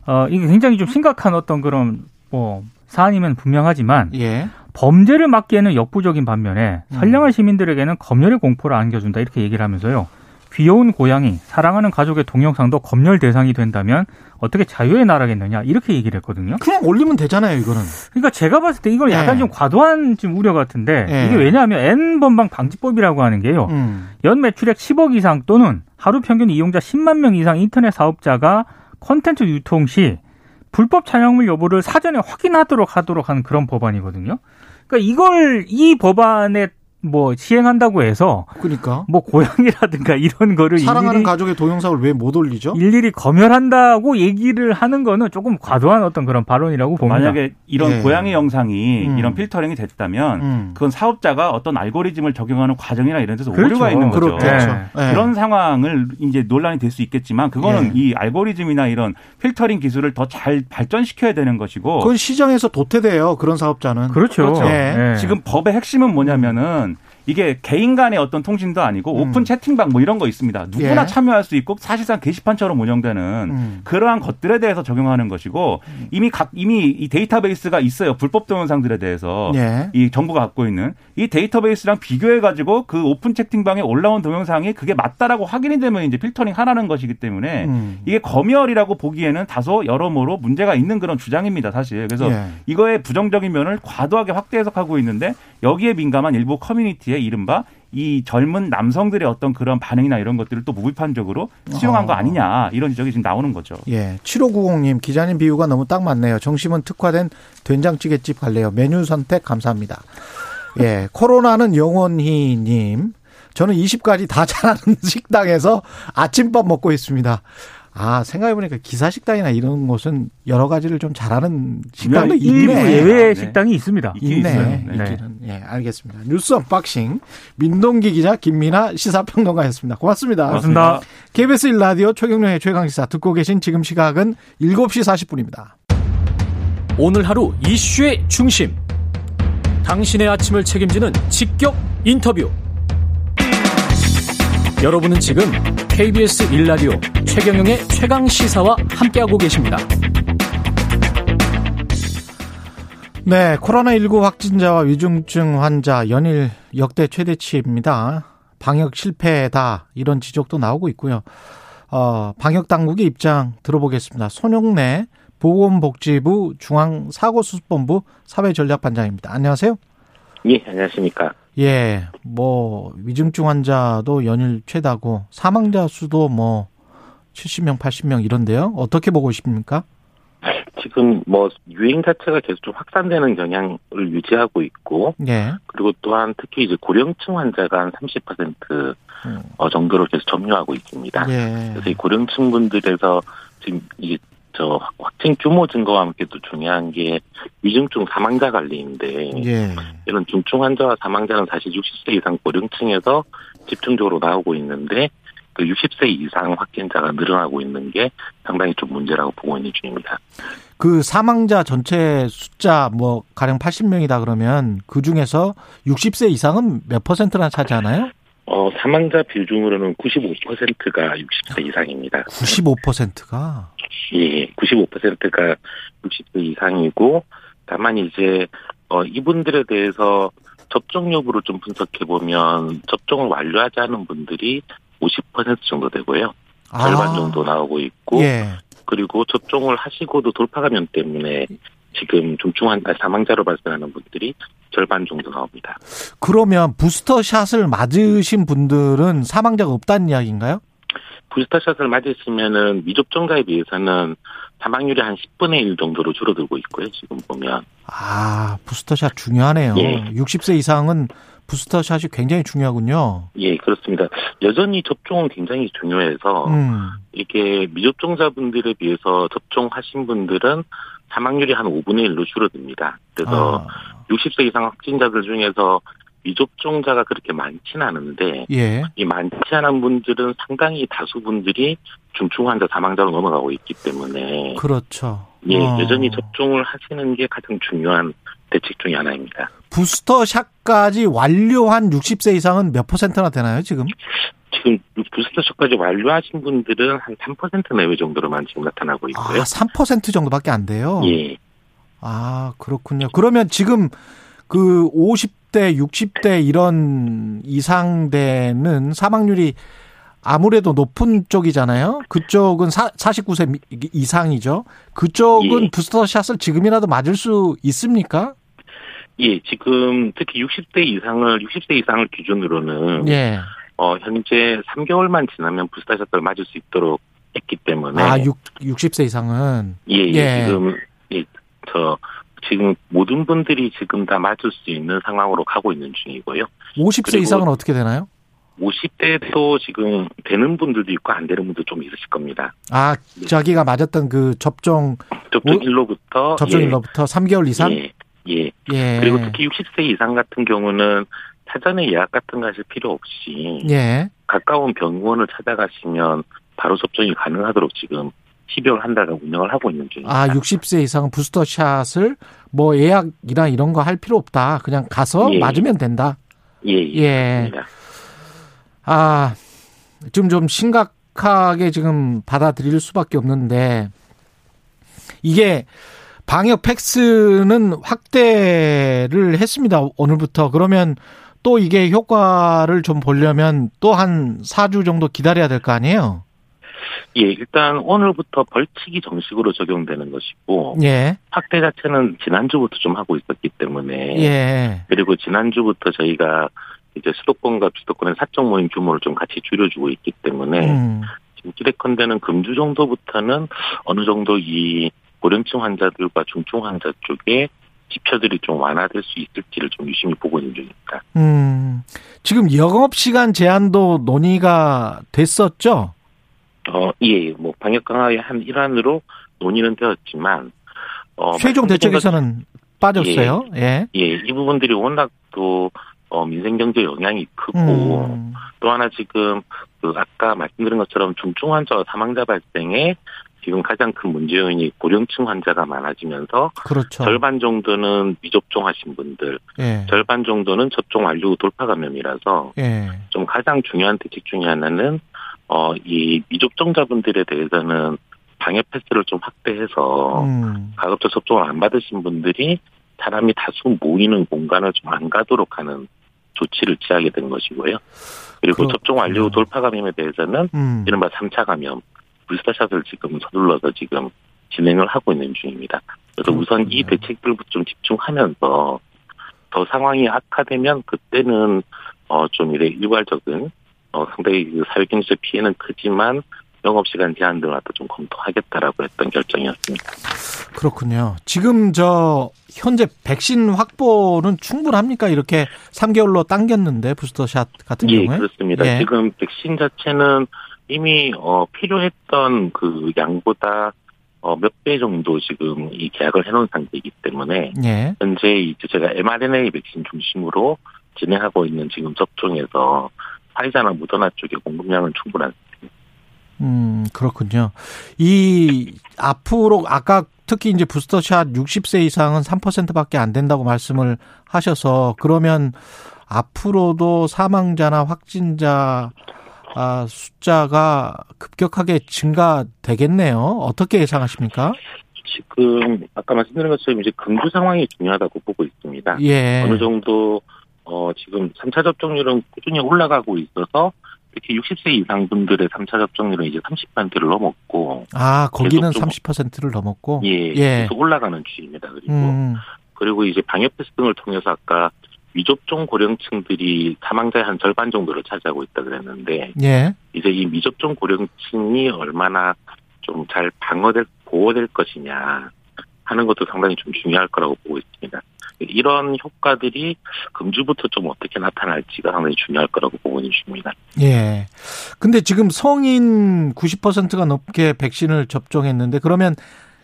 [SPEAKER 4] 어 이게 굉장히 좀 심각한 어떤 그런 뭐 사안이면 분명하지만 예. 범죄를 막기에는 역부족인 반면에 음. 선량한 시민들에게는 검열의 공포를 안겨준다 이렇게 얘기를 하면서요. 귀여운 고양이, 사랑하는 가족의 동영상도 검열 대상이 된다면 어떻게 자유의 나라겠느냐 이렇게 얘기를 했거든요.
[SPEAKER 2] 그냥 올리면 되잖아요, 이거는.
[SPEAKER 4] 그러니까 제가 봤을 때 이걸 약간 네. 좀 과도한 좀 우려 같은데 네. 이게 왜냐하면 N 번방 방지법이라고 하는 게요. 음. 연 매출액 10억 이상 또는 하루 평균 이용자 10만 명 이상 인터넷 사업자가 콘텐츠 유통 시 불법 촬영물 여부를 사전에 확인하도록 하도록 하는 그런 법안이거든요. 그러니까 이걸 이 법안에 뭐 시행한다고 해서
[SPEAKER 2] 그러니까
[SPEAKER 4] 뭐 고양이라든가 이런 거를
[SPEAKER 2] 사랑하는 가족의 동영상을 왜 못 올리죠?
[SPEAKER 4] 일일이 검열한다고 얘기를 하는 거는 조금 과도한 어떤 그런 발언이라고 봅니다.
[SPEAKER 5] 만약에 이런 예. 고양이 영상이 음. 이런 필터링이 됐다면 음. 그건 사업자가 어떤 알고리즘을 적용하는 과정이나 이런 데서 그렇죠. 오류가 있는 거죠. 그렇죠. 네. 그런 상황을 이제 논란이 될 수 있겠지만 그거는 예. 이 알고리즘이나 이런 필터링 기술을 더 잘 발전시켜야 되는 것이고
[SPEAKER 2] 그건 시장에서 도태돼요. 그런 사업자는.
[SPEAKER 4] 그렇죠. 그렇죠.
[SPEAKER 5] 예. 지금 법의 핵심은 뭐냐면은 이게 개인 간의 어떤 통신도 아니고 음. 오픈 채팅방 뭐 이런 거 있습니다. 누구나 예. 참여할 수 있고 사실상 게시판처럼 운영되는 음. 그러한 것들에 대해서 적용하는 것이고 음. 이미 각 이미 이 데이터베이스가 있어요. 불법 동영상들에 대해서 예. 이 정부가 갖고 있는 이 데이터베이스랑 비교해 가지고 그 오픈 채팅방에 올라온 동영상이 그게 맞다라고 확인이 되면 이제 필터링 하라는 것이기 때문에 음. 이게 검열이라고 보기에는 다소 여러모로 문제가 있는 그런 주장입니다. 사실 그래서 예. 이거의 부정적인 면을 과도하게 확대 해석하고 있는데 여기에 민감한 일부 커뮤니티에 이른바 이 젊은 남성들의 어떤 그런 반응이나 이런 것들을 또 무비판적으로 수용한 거 어. 아니냐 이런 지적이 지금 나오는 거죠.
[SPEAKER 2] 예. 7590님 기자님 비유가 너무 딱 맞네요. 정심은 특화된 된장찌개집 갈래요. 메뉴 선택 감사합니다. 예. 코로나는 영원히 님. 저는 20가지 다 잘하는 식당에서 아침밥 먹고 있습니다. 아, 생각해보니까 기사 식당이나 이런 곳은 여러 가지를 좀 잘하는 식당도 있네.
[SPEAKER 4] 일부 예외 네. 식당이 있습니다.
[SPEAKER 2] 있네. 네. 있기는. 예, 알겠습니다. 뉴스 언박싱. 민동기 기자 김민아 시사평론가였습니다. 고맙습니다.
[SPEAKER 4] 고맙습니다.
[SPEAKER 2] KBS 1라디오 최경영의 최강시사 듣고 계신 지금 시각은 7시 40분입니다.
[SPEAKER 6] 오늘 하루 이슈의 중심. 당신의 아침을 책임지는 직격 인터뷰. 여러분은 지금 KBS 1라디오 최경영의 최강 시사와 함께하고 계십니다.
[SPEAKER 2] 네, 코로나19 확진자와 위중증 환자 연일 역대 최대치입니다. 방역 실패다 이런 지적도 나오고 있고요. 어, 방역 당국의 입장 들어보겠습니다. 손용래 보건복지부 중앙사고수습본부 사회전략반장입니다. 안녕하세요.
[SPEAKER 7] 예, 안녕하십니까.
[SPEAKER 2] 예, 뭐 위중증 환자도 연일 최다고 사망자 수도 뭐 70명, 80명 이런데요. 어떻게 보고 싶습니까?
[SPEAKER 7] 지금 뭐 유행 자체가 계속 좀 확산되는 경향을 유지하고 있고, 예. 그리고 또한 특히 이제 고령층 환자가 한 30% 음. 어, 정도로 계속 점유하고 있습니다. 예. 그래서 이 고령층 분들에서 지금 이게 저 확진 규모 증가와 함께 또 중요한 게 위중증 사망자 관리인데 예. 이런 중증 환자와 사망자는 사실 60세 이상 고령층에서 집중적으로 나오고 있는데 그 60세 이상 확진자가 늘어나고 있는 게 상당히 좀 문제라고 보고 있는 중입니다.
[SPEAKER 2] 그 사망자 전체 숫자 뭐 가령 80명이다 그러면 그 중에서 60세 이상은 몇 퍼센트나 차지하나요?
[SPEAKER 7] 어, 사망자 비중으로는 95%가 60세 이상입니다.
[SPEAKER 2] 95%가?
[SPEAKER 7] 예, 95%가 60세 이상이고, 다만 이제, 어, 이분들에 대해서 접종 여부로 좀 분석해 보면, 접종을 완료하지 않은 분들이 50% 정도 되고요. 아. 절반 정도 나오고 있고, 예. 그리고 접종을 하시고도 돌파 감염 때문에 지금 중증환 사망자로 발생하는 분들이 절반 정도 나옵니다.
[SPEAKER 2] 그러면 부스터 샷을 맞으신 분들은 사망자가 없다는 이야기인가요?
[SPEAKER 7] 부스터 샷을 맞으시면은 미접종자에 비해서는 사망률이 한 10분의 1 정도로 줄어들고 있고요. 지금 보면.
[SPEAKER 2] 아, 부스터 샷 중요하네요. 예. 60세 이상은 부스터 샷이 굉장히 중요하군요.
[SPEAKER 7] 예, 그렇습니다. 여전히 접종은 굉장히 중요해서 음. 이게 미접종자분들에 비해서 접종하신 분들은 사망률이 한 5분의 1로 줄어듭니다. 그래서 아. 60세 이상 확진자들 중에서 미접종자가 그렇게 많지는 않은데 예. 이 많지 않은 분들은 상당히 다수 분들이 중증 환자 사망자로 넘어가고 있기 때문에
[SPEAKER 2] 그렇죠.
[SPEAKER 7] 예, 어. 여전히 접종을 하시는 게 가장 중요한 대책 중의 하나입니다.
[SPEAKER 2] 부스터 샷까지 완료한 60세 이상은 몇 퍼센트나 되나요, 지금?
[SPEAKER 7] 지금 부스터 샷까지 완료하신 분들은 한 3% 내외 정도로만 지금 나타나고 있고요.
[SPEAKER 2] 아, 3% 정도밖에 안 돼요?
[SPEAKER 7] 예.
[SPEAKER 2] 아, 그렇군요. 그러면 지금 그 50대, 60대 이런 이상대는 사망률이 아무래도 높은 쪽이잖아요. 그쪽은 사, 49세 이상이죠. 그쪽은 예. 부스터 샷을 지금이라도 맞을 수 있습니까?
[SPEAKER 7] 예, 지금 특히 60대 이상을 60세 이상을 기준으로는 예. 어 현재 3개월만 지나면 부스터 샷을 맞을 수 있도록 했기 때문에
[SPEAKER 2] 아, 6 60세 이상은
[SPEAKER 7] 예, 예. 예. 지금 예, 저 지금 모든 분들이 지금 다 맞을 수 있는 상황으로 가고 있는 중이고요.
[SPEAKER 2] 50세 이상은 어떻게 되나요?
[SPEAKER 7] 50대도 지금 되는 분들도 있고 안 되는 분도 좀 있으실 겁니다.
[SPEAKER 2] 아, 자기가 맞았던 그 접종
[SPEAKER 7] 접종 일로부터
[SPEAKER 2] 접종 예. 일로부터 3개월 이상?
[SPEAKER 7] 예. 예. 예. 그리고 특히 60세 이상 같은 경우는 사전에 예약 같은 거 하실 필요 없이 예. 가까운 병원을 찾아가시면 바로 접종이 가능하도록 지금 12월 한 달간 운영을 하고 있는 중입니다.
[SPEAKER 2] 아, 60세 이상 부스터 샷을 뭐 예약이나 이런 거 할 필요 없다. 그냥 가서 예. 맞으면 된다.
[SPEAKER 7] 예. 예. 예.
[SPEAKER 2] 아, 지금 좀 심각하게 지금 받아들일 수밖에 없는데 이게 방역 팩스는 확대를 했습니다. 오늘부터. 그러면 또 이게 효과를 좀 보려면 또 한 4주 정도 기다려야 될 거 아니에요?
[SPEAKER 7] 예, 일단 오늘부터 벌칙이 정식으로 적용되는 것이고 예. 확대 자체는 지난주부터 좀 하고 있었기 때문에 예. 그리고 지난주부터 저희가 이제 수도권과 비수도권의 사적 모임 규모를 좀 같이 줄여주고 있기 때문에 음. 지금 기대컨대는 금주 정도부터는 어느 정도 이 고령층 환자들과 중증 환자 쪽에 지표들이 좀 완화될 수 있을지를 좀 유심히 보고 있는 중입니다.
[SPEAKER 2] 음, 지금 영업 시간 제한도 논의가 됐었죠?
[SPEAKER 7] 어, 예, 뭐 방역 강화의 한 일환으로 논의는 되었지만
[SPEAKER 2] 어, 최종 대책에서는 빠졌어요.
[SPEAKER 7] 예, 예, 예, 이 부분들이 워낙 또 어, 민생 경제 영향이 크고 음. 또 하나 지금 그 아까 말씀드린 것처럼 중증 환자 사망자 발생에 지금 가장 큰 문제 요인이 고령층 환자가 많아지면서 그렇죠. 절반 정도는 미접종하신 분들, 예. 절반 정도는 접종 완료 돌파 감염이라서 예. 좀 가장 중요한 대책 중에 하나는 어 이 미접종자분들에 대해서는 방역 패스를 좀 확대해서 음. 가급적 접종을 안 받으신 분들이 사람이 다수 모이는 공간을 좀 안 가도록 하는 조치를 취하게 된 것이고요. 그리고 그렇구나. 접종 완료 돌파 감염에 대해서는 음. 이른바 3차 감염, 불스타샷을 지금 서둘러서 지금 진행을 하고 있는 중입니다. 그래서 그렇군요. 우선 이 대책들부터 좀 집중하면서 더 상황이 악화되면 그때는 어 좀 이래 일괄적인 어 상당히 그 사회경제 피해는 크지만 영업시간 제한 등을 좀 검토하겠다라고 했던 결정이었습니다.
[SPEAKER 2] 그렇군요. 지금 저 현재 백신 확보는 충분합니까? 이렇게 3개월로 당겼는데 부스터샷 같은
[SPEAKER 7] 예,
[SPEAKER 2] 경우에?
[SPEAKER 7] 그렇습니다. 예. 지금 백신 자체는 이미 어 필요했던 그 양보다 어, 몇 배 정도 지금 이 계약을 해놓은 상태이기 때문에 예. 현재 이제 제가 mRNA 백신 중심으로 진행하고 있는 지금 접종에서 파이자나 모더나 쪽의 공급량은 충분한
[SPEAKER 2] 음, 그렇군요. 이, 앞으로, 아까 특히 이제 부스터샷 60세 이상은 3%밖에 안 된다고 말씀을 하셔서, 그러면 앞으로도 사망자나 확진자 아, 숫자가 급격하게 증가되겠네요. 어떻게 예상하십니까?
[SPEAKER 7] 지금 아까 말씀드린 것처럼 이제 금주 상황이 중요하다고 보고 있습니다. 예. 어느 정도 어 지금 3차 접종률은 꾸준히 올라가고 있어서 특히 60세 이상 분들의 3차 접종률은 이제 30%를 넘었고
[SPEAKER 2] 아 거기는 30%를 넘었고
[SPEAKER 7] 예, 예. 계속 올라가는 추세입니다. 그리고 음. 그리고 이제 방역 패스 등을 통해서 아까 미접종 고령층들이 사망자의 한 절반 정도를 차지하고 있다 그랬는데 예. 이제 이 미접종 고령층이 얼마나 좀 잘 방어될 보호될 것이냐 하는 것도 상당히 좀 중요할 거라고 보고 있습니다. 이런 효과들이 금주부터 좀 어떻게 나타날지가 상당히 중요할 거라고 보고 있는 중입니다.
[SPEAKER 2] 예. 근데 지금 성인 90%가 넘게 백신을 접종했는데 그러면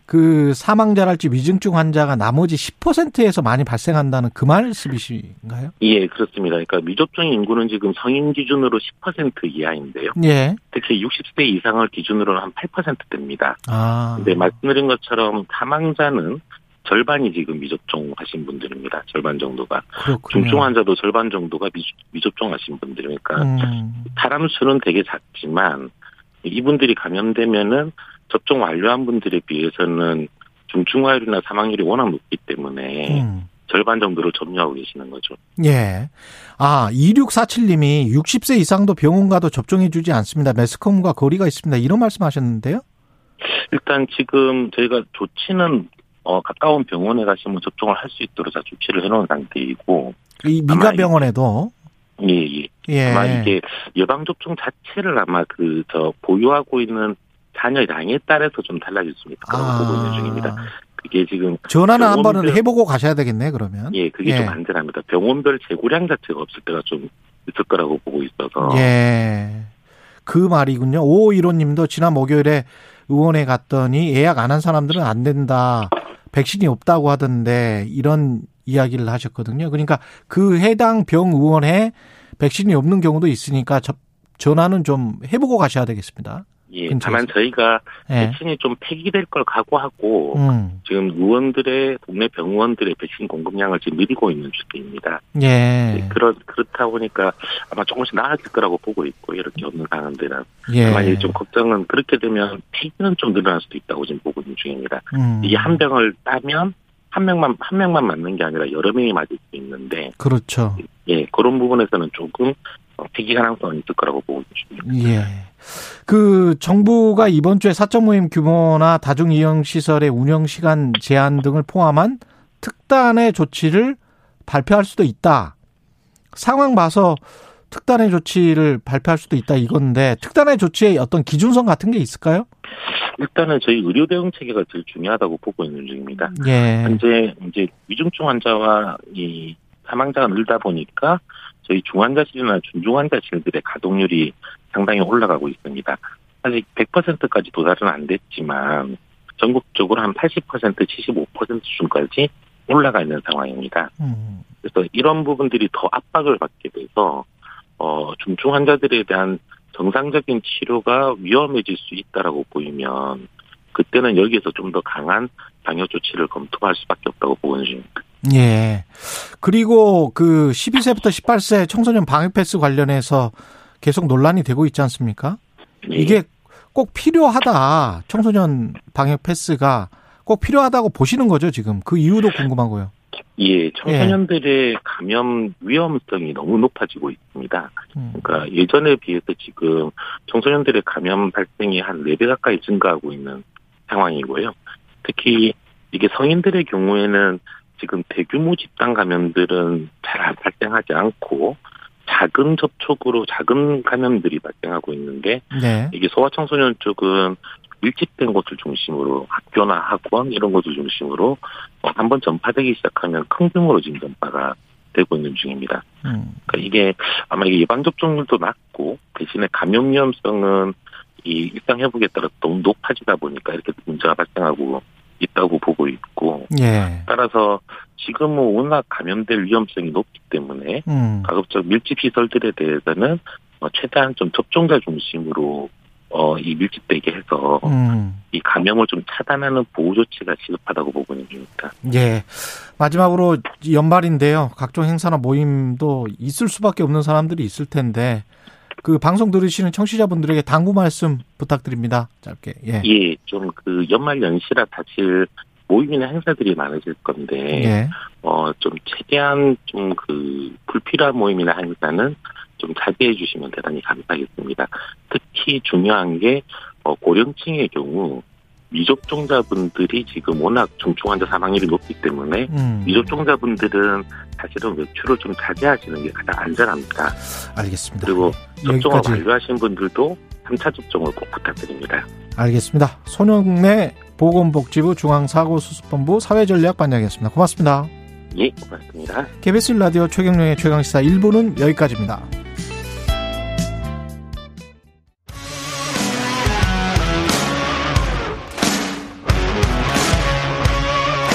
[SPEAKER 2] 그 사망자랄지 위중증 환자가 나머지 10%에서 많이 발생한다는 그 말씀이신가요?
[SPEAKER 7] 예, 그렇습니다. 그러니까 미접종 인구는 지금 성인 기준으로 10% 이하인데요. 예. 특히 60세 이상을 기준으로는 한 8%대입니다. 아. 근데 말씀드린 것처럼 사망자는 절반이 지금 미접종 하신 분들입니다. 절반 정도가. 그렇군요. 중증 환자도 절반 정도가 미, 접종 하신 분들이니까 음. 사람 수는 되게 작지만 이분들이 감염되면은 접종 완료한 분들에 비해서는 중증화율이나 사망률이 워낙 높기 때문에 음. 절반 정도를 점유하고 계시는 거죠.
[SPEAKER 2] 예. 아, 2647님이 60세 이상도 병원 가도 접종해 주지 않습니다. 매스컴과 거리가 있습니다. 이런 말씀 하셨는데요?
[SPEAKER 7] 일단 지금 저희가 조치는 어, 가까운 병원에 가시면 접종을 할 수 있도록 다 조치를 해놓은 상태이고.
[SPEAKER 2] 이 민간 병원에도?
[SPEAKER 7] 예, 예. 예. 아마 이게 예방접종 자체를 아마 그, 저, 보유하고 있는 자녀량에 따라서 좀 있을 거라고 아. 보고 있는 중입니다. 그게 지금
[SPEAKER 2] 전화는 한 번은 해보고 가셔야 되겠네 그러면.
[SPEAKER 7] 예, 그게 예. 좀 안전합니다. 병원별 재고량 자체가 없을 때가 좀 있을 거라고 보고 있어서.
[SPEAKER 2] 예. 그 말이군요. 오 1호님도 지난 목요일에 의원에 갔더니 예약 안 한 사람들은 안 된다. 백신이 없다고 하던데 이런 이야기를 하셨거든요. 그러니까 그 해당 병 의원에 백신이 없는 경우도 있으니까 전화는 좀 해보고 가셔야 되겠습니다.
[SPEAKER 7] 예, 근처에서. 다만 저희가 예. 백신이 좀 폐기될 걸 각오하고 음. 지금 의원들의 동네 병원들의 백신 공급량을 지금 늘리고 있는 중입니다. 예. 예. 그렇 그렇다 보니까 아마 조금씩 나아질 거라고 보고 있고 이렇게 없는 상황들은 예. 다만 좀 걱정은 그렇게 되면 폐기는 좀 늘어날 수도 있다고 지금 보고 있는 중입니다. 음. 이게 한 병을 따면 한 명만 한 명만 맞는 게 아니라 여러 명이 맞을 수 있는데
[SPEAKER 2] 그렇죠.
[SPEAKER 7] 예, 그런 부분에서는 조금 폐기 가능성이 있을 거라고 보고 있습니다.
[SPEAKER 2] 예. 그 정부가 이번 주에 사적 모임 규모나 다중 이용 시설의 운영 시간 제한 등을 포함한 특단의 조치를 발표할 수도 있다. 상황 봐서 특단의 조치를 발표할 수도 있다 이건데 특단의 조치의 어떤 기준선 같은 게 있을까요?
[SPEAKER 7] 일단은 저희 의료 대응 체계가 제일 중요하다고 보고 있는 중입니다.
[SPEAKER 2] 예.
[SPEAKER 7] 현재 이제 위중증 환자와 이 사망자가 늘다 보니까 저희 중환자실이나 중중환자실들의 가동률이 상당히 올라가고 있습니다. 아직 100%까지 도달은 안 됐지만 전국적으로 한 80% 75% 수준까지 올라가 있는 상황입니다. 음. 그래서 이런 부분들이 더 압박을 받게 돼서 어 중증 환자들에 대한 정상적인 치료가 위험해질 수 있다라고 보이면 그때는 여기에서 좀 더 강한 방역 조치를 검토할 수밖에 없다고 보고 있습니다.
[SPEAKER 2] 예. 그리고 그 12세부터 18세 청소년 방역 패스 관련해서 계속 논란이 되고 있지 않습니까? 예. 이게 꼭 필요하다. 청소년 방역 패스가 꼭 필요하다고 보시는 거죠, 지금. 그 이유도 궁금하고요.
[SPEAKER 7] 예, 청소년들의 예. 감염 위험성이 너무 높아지고 있습니다. 음. 그러니까 예전에 비해서 지금 청소년들의 감염 발생이 한 4배 가까이 증가하고 있는 상황이고요. 특히 이게 성인들의 경우에는 지금 대규모 집단 감염들은 잘 발생하지 않고 작은 접촉으로 작은 감염들이 발생하고 있는데 네. 이게 소아청소년 쪽은 밀집된 곳을 중심으로 학교나 학원 이런 곳을 중심으로 어, 한번 전파되기 시작하면 큰 규모로 지금 전파가 되고 있는 중입니다. 음. 그러니까 이게 아마 이게 예방 접종률도 낮고 대신에 감염 위험성은 이 일상 회복에 따라 너무 높아지다 보니까 이렇게 문제가 발생하고 있다고 보고 있고 예. 따라서 지금은 워낙 감염될 위험성이 높기 때문에 음. 가급적 밀집 시설들에 대해서는 어, 최대한 좀 접종자 중심으로 어, 이 밀집되게 해서 음. 이 감염을 좀 차단하는 보호 조치가 시급하다고 보고 있는 중입니다.
[SPEAKER 2] 예. 마지막으로 연말인데요. 각종 행사나 모임도 있을 수밖에 없는 사람들이 있을 텐데 그 방송 들으시는 청취자분들에게 당부 말씀 부탁드립니다. 짧게.
[SPEAKER 7] 예. 예, 좀 그 연말 연시라 사실 모임이나 행사들이 많으실 건데, 예. 어, 좀 최대한 좀 그 불필요한 모임이나 행사는 좀 자제해 주시면 대단히 감사하겠습니다. 특히 중요한 게, 어, 고령층의 경우, 미접종자분들이 지금 워낙 중증 환자 사망률이 높기 때문에 음. 미접종자분들은 사실은 외출을 좀 자제하시는 게 가장 안전합니다.
[SPEAKER 2] 알겠습니다.
[SPEAKER 7] 그리고 접종을 여기까지. 완료하신 분들도 3차 접종을 꼭 부탁드립니다.
[SPEAKER 2] 알겠습니다. 손영래 보건복지부 중앙사고수습본부 사회전략반장이었습니다. 고맙습니다.
[SPEAKER 7] 예, 고맙습니다.
[SPEAKER 2] KBS 라디오 최경령의 최강시사 1부는 여기까지입니다.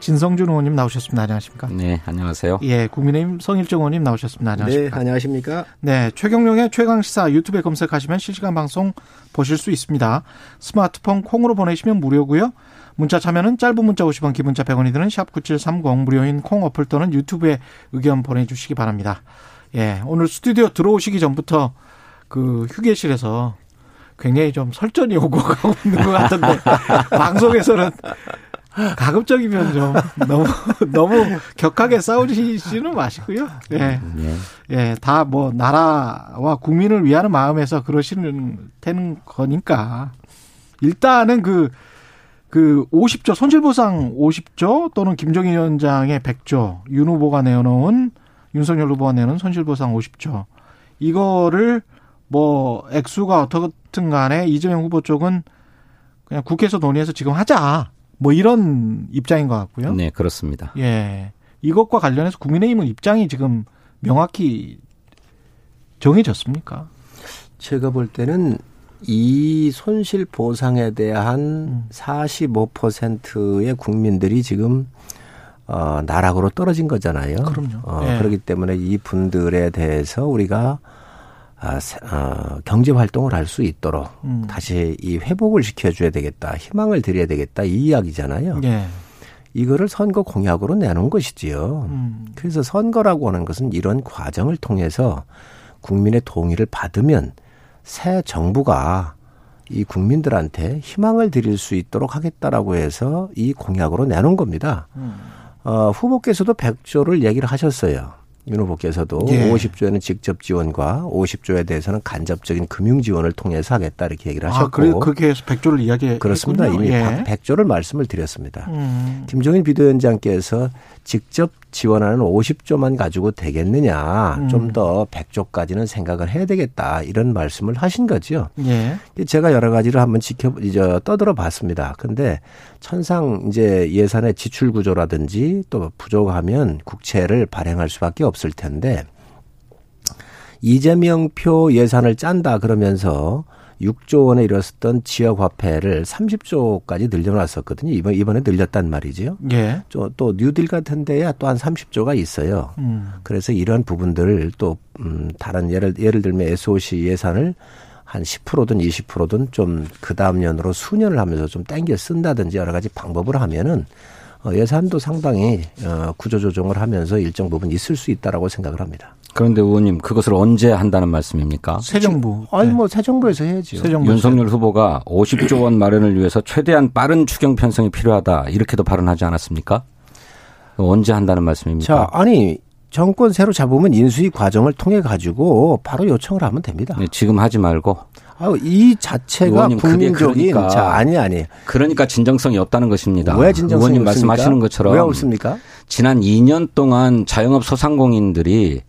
[SPEAKER 2] 진성준 의원님 나오셨습니다. 안녕하십니까?
[SPEAKER 8] 네, 안녕하세요.
[SPEAKER 2] 예, 국민의힘 성일정 의원님 나오셨습니다. 안녕하십니까?
[SPEAKER 9] 네, 안녕하십니까?
[SPEAKER 2] 네, 최경룡의 최강 시사 유튜브에 검색하시면 실시간 방송 보실 수 있습니다. 스마트폰 콩으로 보내시면 무료고요. 문자 참여는 짧은 문자 50원, 기본자 100원이 드는 샵 9730 무료인 콩 어플 또는 유튜브에 의견 보내 주시기 바랍니다. 예, 오늘 스튜디오 들어오시기 전부터 그 휴게실에서 굉장히 좀 설전이 오고 가고 있는 것 같은데 방송에서는 가급적이면 좀 너무 너무 격하게 싸우시지는 마시고요. 예. 네. 예, 다 뭐 나라와 국민을 위하는 마음에서 그러시는 되는 거니까 일단은 그, 그 50조, 손실보상 50조 또는 김정인 위원장의 100조, 윤 후보가 내놓은, 윤석열 후보가 내놓은 손실보상 50조. 이거를 뭐, 액수가 어떻든 간에 이재명 후보 쪽은 그냥 국회에서 논의해서 지금 하자. 뭐 이런 입장인 것 같고요.
[SPEAKER 8] 네, 그렇습니다.
[SPEAKER 2] 예. 이것과 관련해서 국민의힘은 입장이 지금 명확히 정해졌습니까?
[SPEAKER 9] 제가 볼 때는 이 손실 보상에 대한 음. 45%의 국민들이 지금 어 나락으로 떨어진 거잖아요.
[SPEAKER 2] 그럼요.
[SPEAKER 9] 어, 예. 그렇기 때문에 이 분들에 대해서 우리가 아, 어, 경제 활동을 할 수 있도록 음. 다시 이 회복을 시켜줘야 되겠다, 희망을 드려야 되겠다 이 이야기잖아요. 예. 이거를 선거 공약으로 내놓은 것이지요. 음. 그래서 선거라고 하는 것은 이런 과정을 통해서 국민의 동의를 받으면 새 정부가 이 국민들한테 희망을 드릴 수 있도록 하겠다라고 해서 이 공약으로 내놓은 겁니다. 음. 어, 후보께서도 100조를 얘기를 하셨어요. 윤 후보께서도 예. 50조에는 직접 지원과 50조에 대해서는 간접적인 금융 지원을 통해서 하겠다 이렇게 얘기를 아, 하셨고. 아,
[SPEAKER 2] 그래, 그렇게 해서 100조를 이야기
[SPEAKER 9] 그렇습니다. 이미 예. 100조를 말씀을 드렸습니다. 음. 김종인 비대위원장께서 직접 지원하는 50조만 가지고 되겠느냐. 음. 좀더 100조까지는 생각을 해야 되겠다. 이런 말씀을 하신 거죠. 예. 제가 여러 가지를 한번 지켜 이제 떠들어 봤습니다. 근데 천상 이제 예산의 지출 구조라든지 또 부족하면 국채를 발행할 수밖에 없을 텐데 이재명표 예산을 짠다 그러면서 6조 원에 이뤘었던 지역 화폐를 30조까지 늘려놨었거든요. 이번 이번에 늘렸단 말이죠. 예. 또 뉴딜 같은 데야 또 한 30조가 있어요. 음. 그래서 이런 부분들을 또 음, 다른 예를 예를 들면 SOC 예산을 한 10%든 20%든 좀 그 다음 년으로 수년을 하면서 좀 땡겨 쓴다든지 여러 가지 방법을 하면은 어, 예산도 상당히 어, 구조 조정을 하면서 일정 부분 있을 수 있다라고 생각을 합니다.
[SPEAKER 8] 그런데 의원님 그것을 언제 한다는 말씀입니까?
[SPEAKER 2] 새 정부.
[SPEAKER 9] 아니 뭐새 정부에서 해야죠. 새 정부
[SPEAKER 8] 윤석열 후보가 50조 원 마련을 위해서 최대한 빠른 추경 편성이 필요하다 이렇게도 발언하지 않았습니까? 언제 한다는 말씀입니까?
[SPEAKER 9] 자, 아니 정권 새로 잡으면 인수위 과정을 통해 가지고 바로 요청을 하면 됩니다.
[SPEAKER 8] 네, 지금 하지 말고.
[SPEAKER 9] 아, 이 자체가 국민적인 그러니까, 자 아니 아니.
[SPEAKER 8] 그러니까 진정성이 없다는 것입니다.
[SPEAKER 9] 왜 진정성이
[SPEAKER 8] 의원님 없습니까? 말씀하시는 것처럼
[SPEAKER 9] 왜 없습니까?
[SPEAKER 8] 지난 2년 동안 자영업 소상공인들이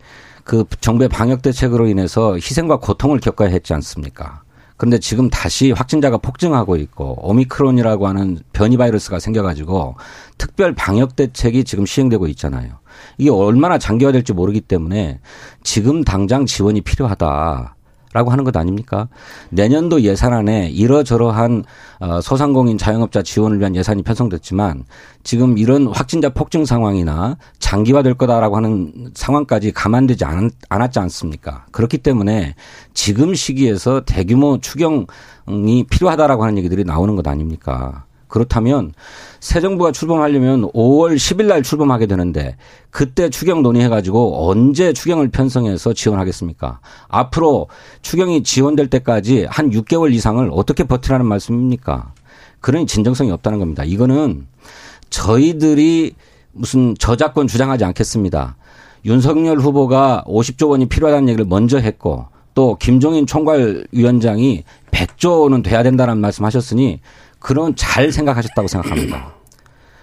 [SPEAKER 8] 그 정부의 방역 대책으로 인해서 희생과 고통을 겪어야 했지 않습니까? 그런데 지금 다시 확진자가 폭증하고 있고 오미크론이라고 하는 변이 바이러스가 생겨가지고 특별 방역 대책이 지금 시행되고 있잖아요. 이게 얼마나 장기화될지 모르기 때문에 지금 당장 지원이 필요하다. 라고 하는 것 아닙니까? 내년도 예산안에 이러저러한 어, 소상공인 자영업자 지원을 위한 예산이 편성됐지만 지금 이런 확진자 폭증 상황이나 장기화될 거다라고 하는 상황까지 감안되지 않, 않았지 않습니까? 그렇기 때문에 지금 시기에서 대규모 추경이 필요하다라고 하는 얘기들이 나오는 것 아닙니까? 그렇다면 새 정부가 출범하려면 5월 10일 날 출범하게 되는데 그때 추경 논의해가지고 언제 추경을 편성해서 지원하겠습니까? 앞으로 추경이 지원될 때까지 한 6개월 이상을 어떻게 버티라는 말씀입니까? 그러니 진정성이 없다는 겁니다. 이거는 저희들이 무슨 저작권 주장하지 않겠습니다. 윤석열 후보가 50조 원이 필요하다는 얘기를 먼저 했고 또 김종인 총괄위원장이 100조는 돼야 된다는 말씀 하셨으니 그런 잘 생각하셨다고 생각합니다.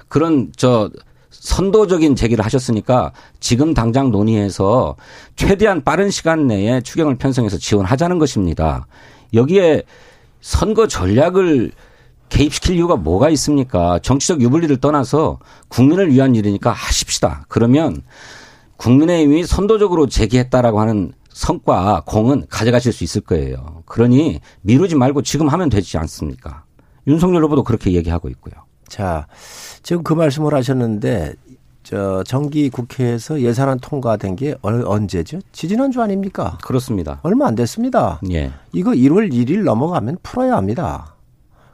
[SPEAKER 8] 그런 저 선도적인 제기를 하셨으니까 지금 당장 논의해서 최대한 빠른 시간 내에 추경을 편성해서 지원하자는 것입니다. 여기에 선거 전략을 개입시킬 이유가 뭐가 있습니까? 정치적 유불리를 떠나서 국민을 위한 일이니까 하십시다. 그러면 국민의힘이 선도적으로 제기했다라고 하는 성과 공은 가져가실 수 있을 거예요. 그러니 미루지 말고 지금 하면 되지 않습니까? 윤석열 후보도 그렇게 얘기하고 있고요.
[SPEAKER 9] 자, 지금 그 말씀을 하셨는데 저 정기 국회에서 예산안 통과된 게 언제죠? 지지난주 아닙니까?
[SPEAKER 8] 그렇습니다.
[SPEAKER 9] 얼마 안 됐습니다. 예. 이거 1월 1일 넘어가면 풀어야 합니다.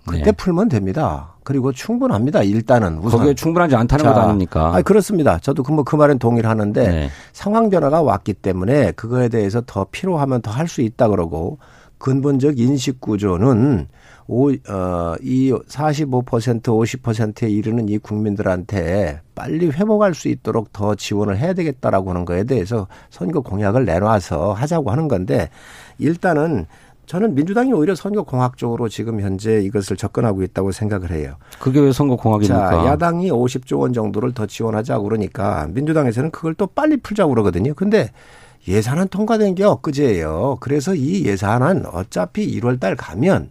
[SPEAKER 9] 그때 네. 풀면 됩니다. 그리고 충분합니다. 일단은
[SPEAKER 8] 우선. 거기에 충분하지 않다는 것 아닙니까?
[SPEAKER 9] 아 그렇습니다. 저도 그 뭐그 그 말은 동의를 하는데 네. 상황 변화가 왔기 때문에 그거에 대해서 더 필요하면 더 할 수 있다 그러고 근본적 인식 구조는 오, 어, 이 45% 50%에 이르는 이 국민들한테 빨리 회복할 수 있도록 더 지원을 해야 되겠다라고 하는 거에 대해서 선거 공약을 내놔서 하자고 하는 건데 일단은 저는 민주당이 오히려 선거 공학적으로 지금 현재 이것을 접근하고 있다고 생각을 해요.
[SPEAKER 8] 그게 왜 선거 공학입니까?
[SPEAKER 9] 자, 야당이 50조 원 정도를 더 지원하자고 그러니까 민주당에서는 그걸 또 빨리 풀자고 그러거든요. 근데 예산안 통과된 게 엊그제예요. 그래서 이 예산안 어차피 1월 달 가면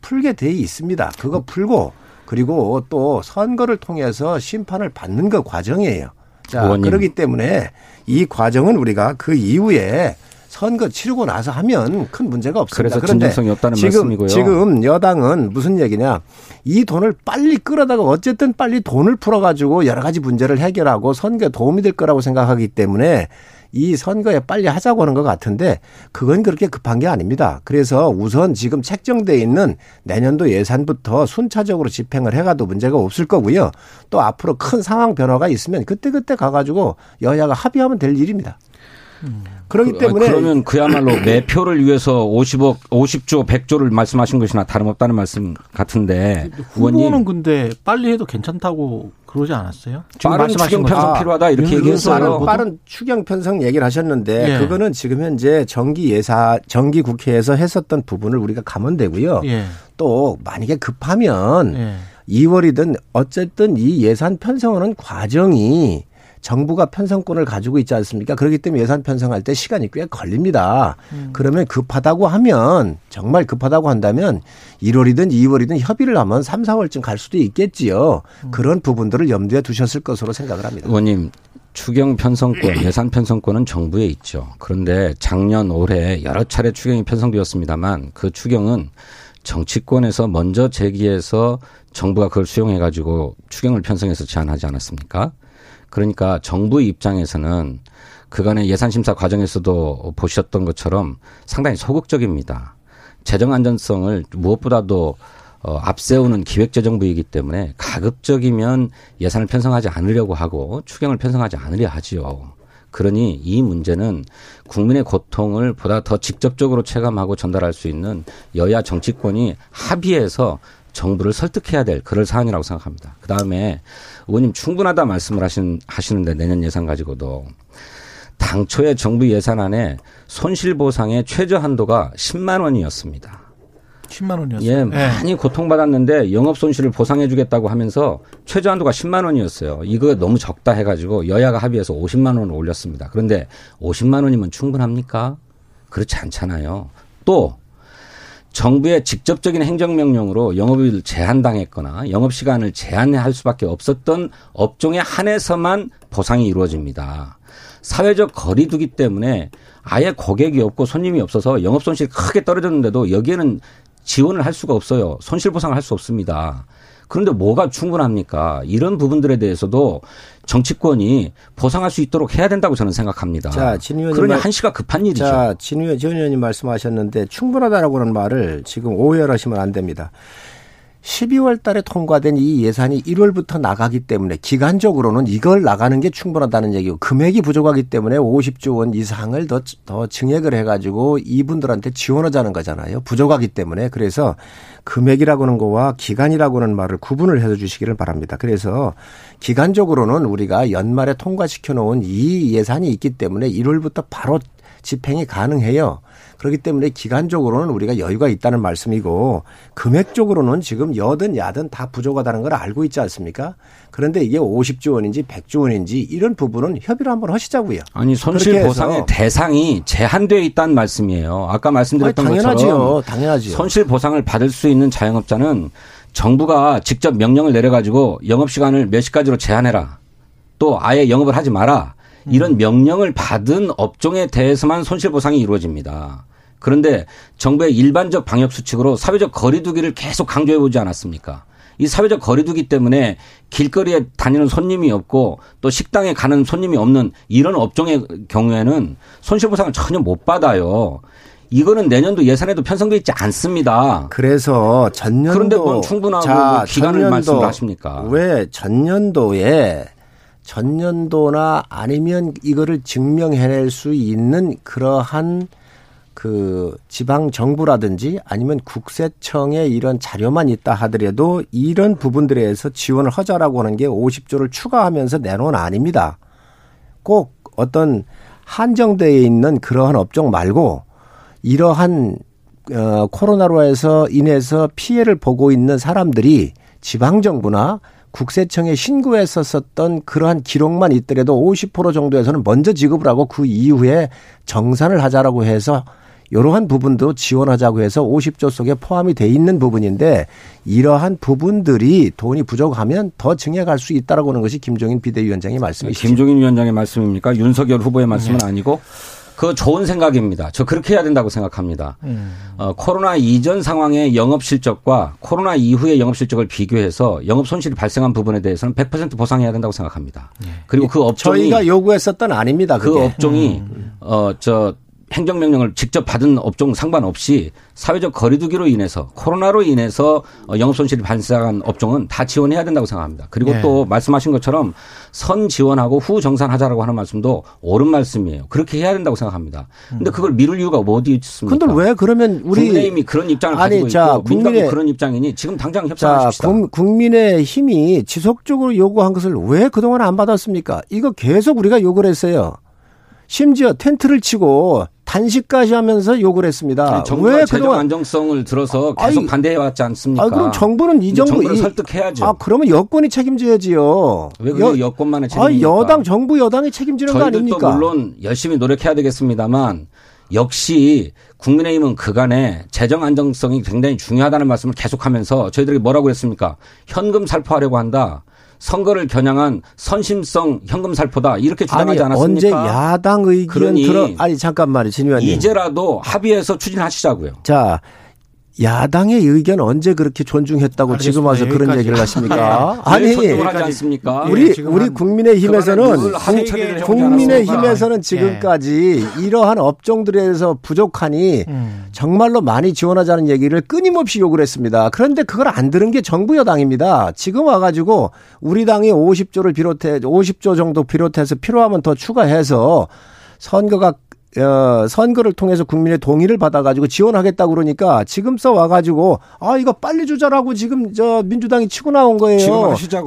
[SPEAKER 9] 풀게 돼 있습니다. 그거 풀고 그리고 또 선거를 통해서 심판을 받는 그 과정이에요. 자, 의원님. 그렇기 때문에 이 과정은 우리가 그 이후에 선거 치르고 나서 하면 큰 문제가 없습니다.
[SPEAKER 8] 그래서 진정성이 없다는
[SPEAKER 9] 지금,
[SPEAKER 8] 말씀이고요.
[SPEAKER 9] 지금 여당은 무슨 얘기냐. 이 돈을 빨리 끌어다가 어쨌든 빨리 돈을 풀어가지고 여러 가지 문제를 해결하고 선거에 도움이 될 거라고 생각하기 때문에 이 선거에 빨리 하자고 하는 것 같은데 그건 그렇게 급한 게 아닙니다. 그래서 우선 지금 책정돼 있는 내년도 예산부터 순차적으로 집행을 해가도 문제가 없을 거고요. 또 앞으로 큰 상황 변화가 있으면 그때그때 가가지고 여야가 합의하면 될 일입니다.
[SPEAKER 8] 음. 그렇기 그, 때문에 그러면 그야말로 매표를 위해서 50억, 50조, 100조를 말씀하신 것이나 다름없다는 말씀 같은데
[SPEAKER 2] 후보는 근데 빨리 해도 괜찮다고 그러지 않았어요?
[SPEAKER 8] 지금 빠른 추경 편성 필요하다 이렇게 얘기했어요.
[SPEAKER 9] 빠른, 빠른 추경 편성 얘기를 하셨는데 예. 그거는 지금 현재 정기 예사 정기 국회에서 했었던 부분을 우리가 가면 되고요. 예. 또 만약에 급하면 예. 2월이든 어쨌든 이 예산 편성하는 과정이 정부가 편성권을 가지고 있지 않습니까? 그렇기 때문에 예산 편성할 때 시간이 꽤 걸립니다. 음. 그러면 급하다고 하면 정말 급하다고 한다면 1월이든 2월이든 협의를 하면 3, 4월쯤 갈 수도 있겠지요. 음. 그런 부분들을 염두에 두셨을 것으로 생각을 합니다.
[SPEAKER 8] 의원님 추경 편성권, 예산 편성권은 정부에 있죠. 그런데 작년 올해 여러 차례 추경이 편성되었습니다만 그 추경은 정치권에서 먼저 제기해서 정부가 그걸 수용해 가지고 추경을 편성해서 제안하지 않았습니까? 그러니까 정부 입장에서는 그간의 예산심사 과정에서도 보셨던 것처럼 상당히 소극적입니다. 재정 안전성을 무엇보다도 어, 앞세우는 기획재정부이기 때문에 가급적이면 예산을 편성하지 않으려고 하고 추경을 편성하지 않으려 하지요. 그러니 이 문제는 국민의 고통을 보다 더 직접적으로 체감하고 전달할 수 있는 여야 정치권이 합의해서 정부를 설득해야 될 그럴 사안이라고 생각합니다. 그 다음에 의원님 충분하다 말씀을 하신, 하시는데 내년 예산 가지고도 당초에 정부 예산안에 손실보상의 최저 한도가 10만 원이었습니다.
[SPEAKER 2] 10만 원이었어요.
[SPEAKER 8] 예, 네. 많이 고통받았는데 영업 손실을 보상해 주겠다고 하면서 최저 한도가 10만 원이었어요. 이거 너무 적다 해 가지고 여야가 합의해서 50만 원을 올렸습니다. 그런데 50만 원이면 충분합니까? 그렇지 않잖아요. 또 정부의 직접적인 행정명령으로 영업을 제한당했거나 영업시간을 제한할 수밖에 없었던 업종에 한해서만 보상이 이루어집니다. 사회적 거리두기 때문에 아예 고객이 없고 손님이 없어서 영업 손실이 크게 떨어졌는데도 여기에는 지원을 할 수가 없어요. 손실 보상을 할 수 없습니다. 그런데 뭐가 충분합니까? 이런 부분들에 대해서도 정치권이 보상할 수 있도록 해야 된다고 저는 생각합니다. 자, 진 의원님. 그러니 한시가 급한 일이죠.
[SPEAKER 9] 자, 진 의원, 진 의원님 말씀하셨는데 충분하다라고 하는 말을 지금 오해하시면 안 됩니다. 12월 달에 통과된 이 예산이 1월부터 나가기 때문에 기간적으로는 이걸 나가는 게 충분하다는 얘기고 금액이 부족하기 때문에 50조 원 이상을 더, 더 증액을 해가지고 이분들한테 지원하자는 거잖아요. 부족하기 때문에. 그래서 금액이라고 하는 거와 기간이라고 하는 말을 구분을 해서 주시기를 바랍니다. 그래서 기간적으로는 우리가 연말에 통과시켜 놓은 이 예산이 있기 때문에 1월부터 바로 집행이 가능해요. 그렇기 때문에 기간적으로는 우리가 여유가 있다는 말씀이고 금액적으로는 지금 여든 야든 다 부족하다는 걸 알고 있지 않습니까? 그런데 이게 50조 원인지 100조 원인지 이런 부분은 협의를 한번 하시자고요.
[SPEAKER 8] 아니 손실 보상의 대상이 제한되어 있다는 말씀이에요. 아까 말씀드렸던 아니, 당연하지요. 것처럼 당연하지요. 손실 보상을 받을 수 있는 자영업자는 정부가 직접 명령을 내려가지고 영업 시간을 몇 시까지로 제한해라. 또 아예 영업을 하지 마라. 이런 음. 명령을 받은 업종에 대해서만 손실 보상이 이루어집니다. 그런데 정부의 일반적 방역 수칙으로 사회적 거리두기를 계속 강조해 보지 않았습니까? 이 사회적 거리두기 때문에 길거리에 다니는 손님이 없고 또 식당에 가는 손님이 없는 이런 업종의 경우에는 손실보상을 전혀 못 받아요. 이거는 내년도 예산에도 편성돼 있지 않습니다.
[SPEAKER 9] 그래서 전년도
[SPEAKER 8] 그런데 뭐 충분하고 자, 뭐 기간을 말씀을 하십니까?
[SPEAKER 9] 왜 전년도에 전년도나 아니면 이거를 증명해낼 수 있는 그러한 그 지방 정부라든지 아니면 국세청의 이런 자료만 있다 하더라도 이런 부분들에 서 지원을 하자라고 하는 게 50조를 추가하면서 내놓은 아닙니다. 꼭 어떤 한정되어 있는 그러한 업종 말고 이러한 어 코로나로 해서 인해서 피해를 보고 있는 사람들이 지방 정부나 국세청에 신고했었었던 그러한 기록만 있더라도 50% 정도에서는 먼저 지급을 하고 그 이후에 정산을 하자라고 해서 이러한 부분도 지원하자고 해서 50조 속에 포함이 돼 있는 부분인데 이러한 부분들이 돈이 부족하면 더 증액할 수 있다라고 하는 것이 김종인 비대위원장의 말씀이시죠.
[SPEAKER 8] 김종인 위원장의 말씀입니까? 윤석열 후보의 말씀은 네. 아니고 그 좋은 생각입니다. 저 그렇게 해야 된다고 생각합니다. 음. 어, 코로나 이전 상황의 영업 실적과 코로나 이후의 영업 실적을 비교해서 영업 손실이 발생한 부분에 대해서는 100% 보상해야 된다고 생각합니다. 네. 그리고 그 업종이
[SPEAKER 9] 저희가 요구했었던 아닙니다.
[SPEAKER 8] 그 그게. 그 업종이 음. 어저 행정명령을 직접 받은 업종 상관없이 사회적 거리두기로 인해서 코로나로 인해서 어, 영업 손실이 발생한 업종은 다 지원해야 된다고 생각합니다. 그리고 예. 또 말씀하신 것처럼 선 지원하고 후 정산하자라고 하는 말씀도 옳은 말씀이에요. 그렇게 해야 된다고 생각합니다. 근데 그걸 미룰 이유가 뭐 어디 있습니까?
[SPEAKER 9] 근데 왜 그러면 우리
[SPEAKER 8] 국민의힘이 그런 입장을 아니, 가지고 자, 있고 국민의 그런 입장이니 지금 당장 협상하십시다.
[SPEAKER 9] 자, 국민의 힘이 지속적으로 요구한 것을 왜 그동안 안 받았습니까? 이거 계속 우리가 욕을 했어요. 심지어 텐트를 치고 단식까지 하면서 욕을 했습니다.
[SPEAKER 8] 아니, 정부가 왜 재정 안정성을 들어서 계속 반대해 왔지 않습니까?
[SPEAKER 9] 아, 그럼 정부는 이 정부
[SPEAKER 8] 이, 설득해야죠.
[SPEAKER 9] 아, 그러면 여권이 책임져야지요.
[SPEAKER 8] 왜 여, 여권만의 책임입니까?
[SPEAKER 9] 아, 여당 정부 여당이 책임지는 거 아닙니까?
[SPEAKER 8] 물론 열심히 노력해야 되겠습니다만 역시 국민의힘은 그간에 재정 안정성이 굉장히 중요하다는 말씀을 계속하면서 저희들이 뭐라고 그랬습니까? 현금 살포하려고 한다. 선거를 겨냥한 선심성 현금 살포다 이렇게 주장하지
[SPEAKER 9] 아니,
[SPEAKER 8] 않았습니까?
[SPEAKER 9] 언제 야당 의견 들어 아니 잠깐만요, 진 의원님.
[SPEAKER 8] 이제라도 합의해서 추진하시자고요.
[SPEAKER 9] 자, 야당의 의견 언제 그렇게 존중했다고 알겠습니다. 지금 와서 그런 얘기를 하십니까?
[SPEAKER 8] 아니, 않습니까?
[SPEAKER 9] 우리 예, 우리 국민의힘에서는 국민의힘에서는 지금까지 예. 이러한 업종들에 대해서 부족하니 음. 정말로 많이 지원하자는 얘기를 끊임없이 요구를 했습니다. 그런데 그걸 안 들은 게 정부 여당입니다. 지금 와가지고 우리 당이 50조를 비롯해 50조 정도 비롯해서 필요하면 더 추가해서 선거가 어, 선거를 통해서 국민의 동의를 받아가지고 지원하겠다고 그러니까 지금 써 와 가지고 아 이거 빨리 주자라고 지금 저 민주당이 치고 나온 거예요.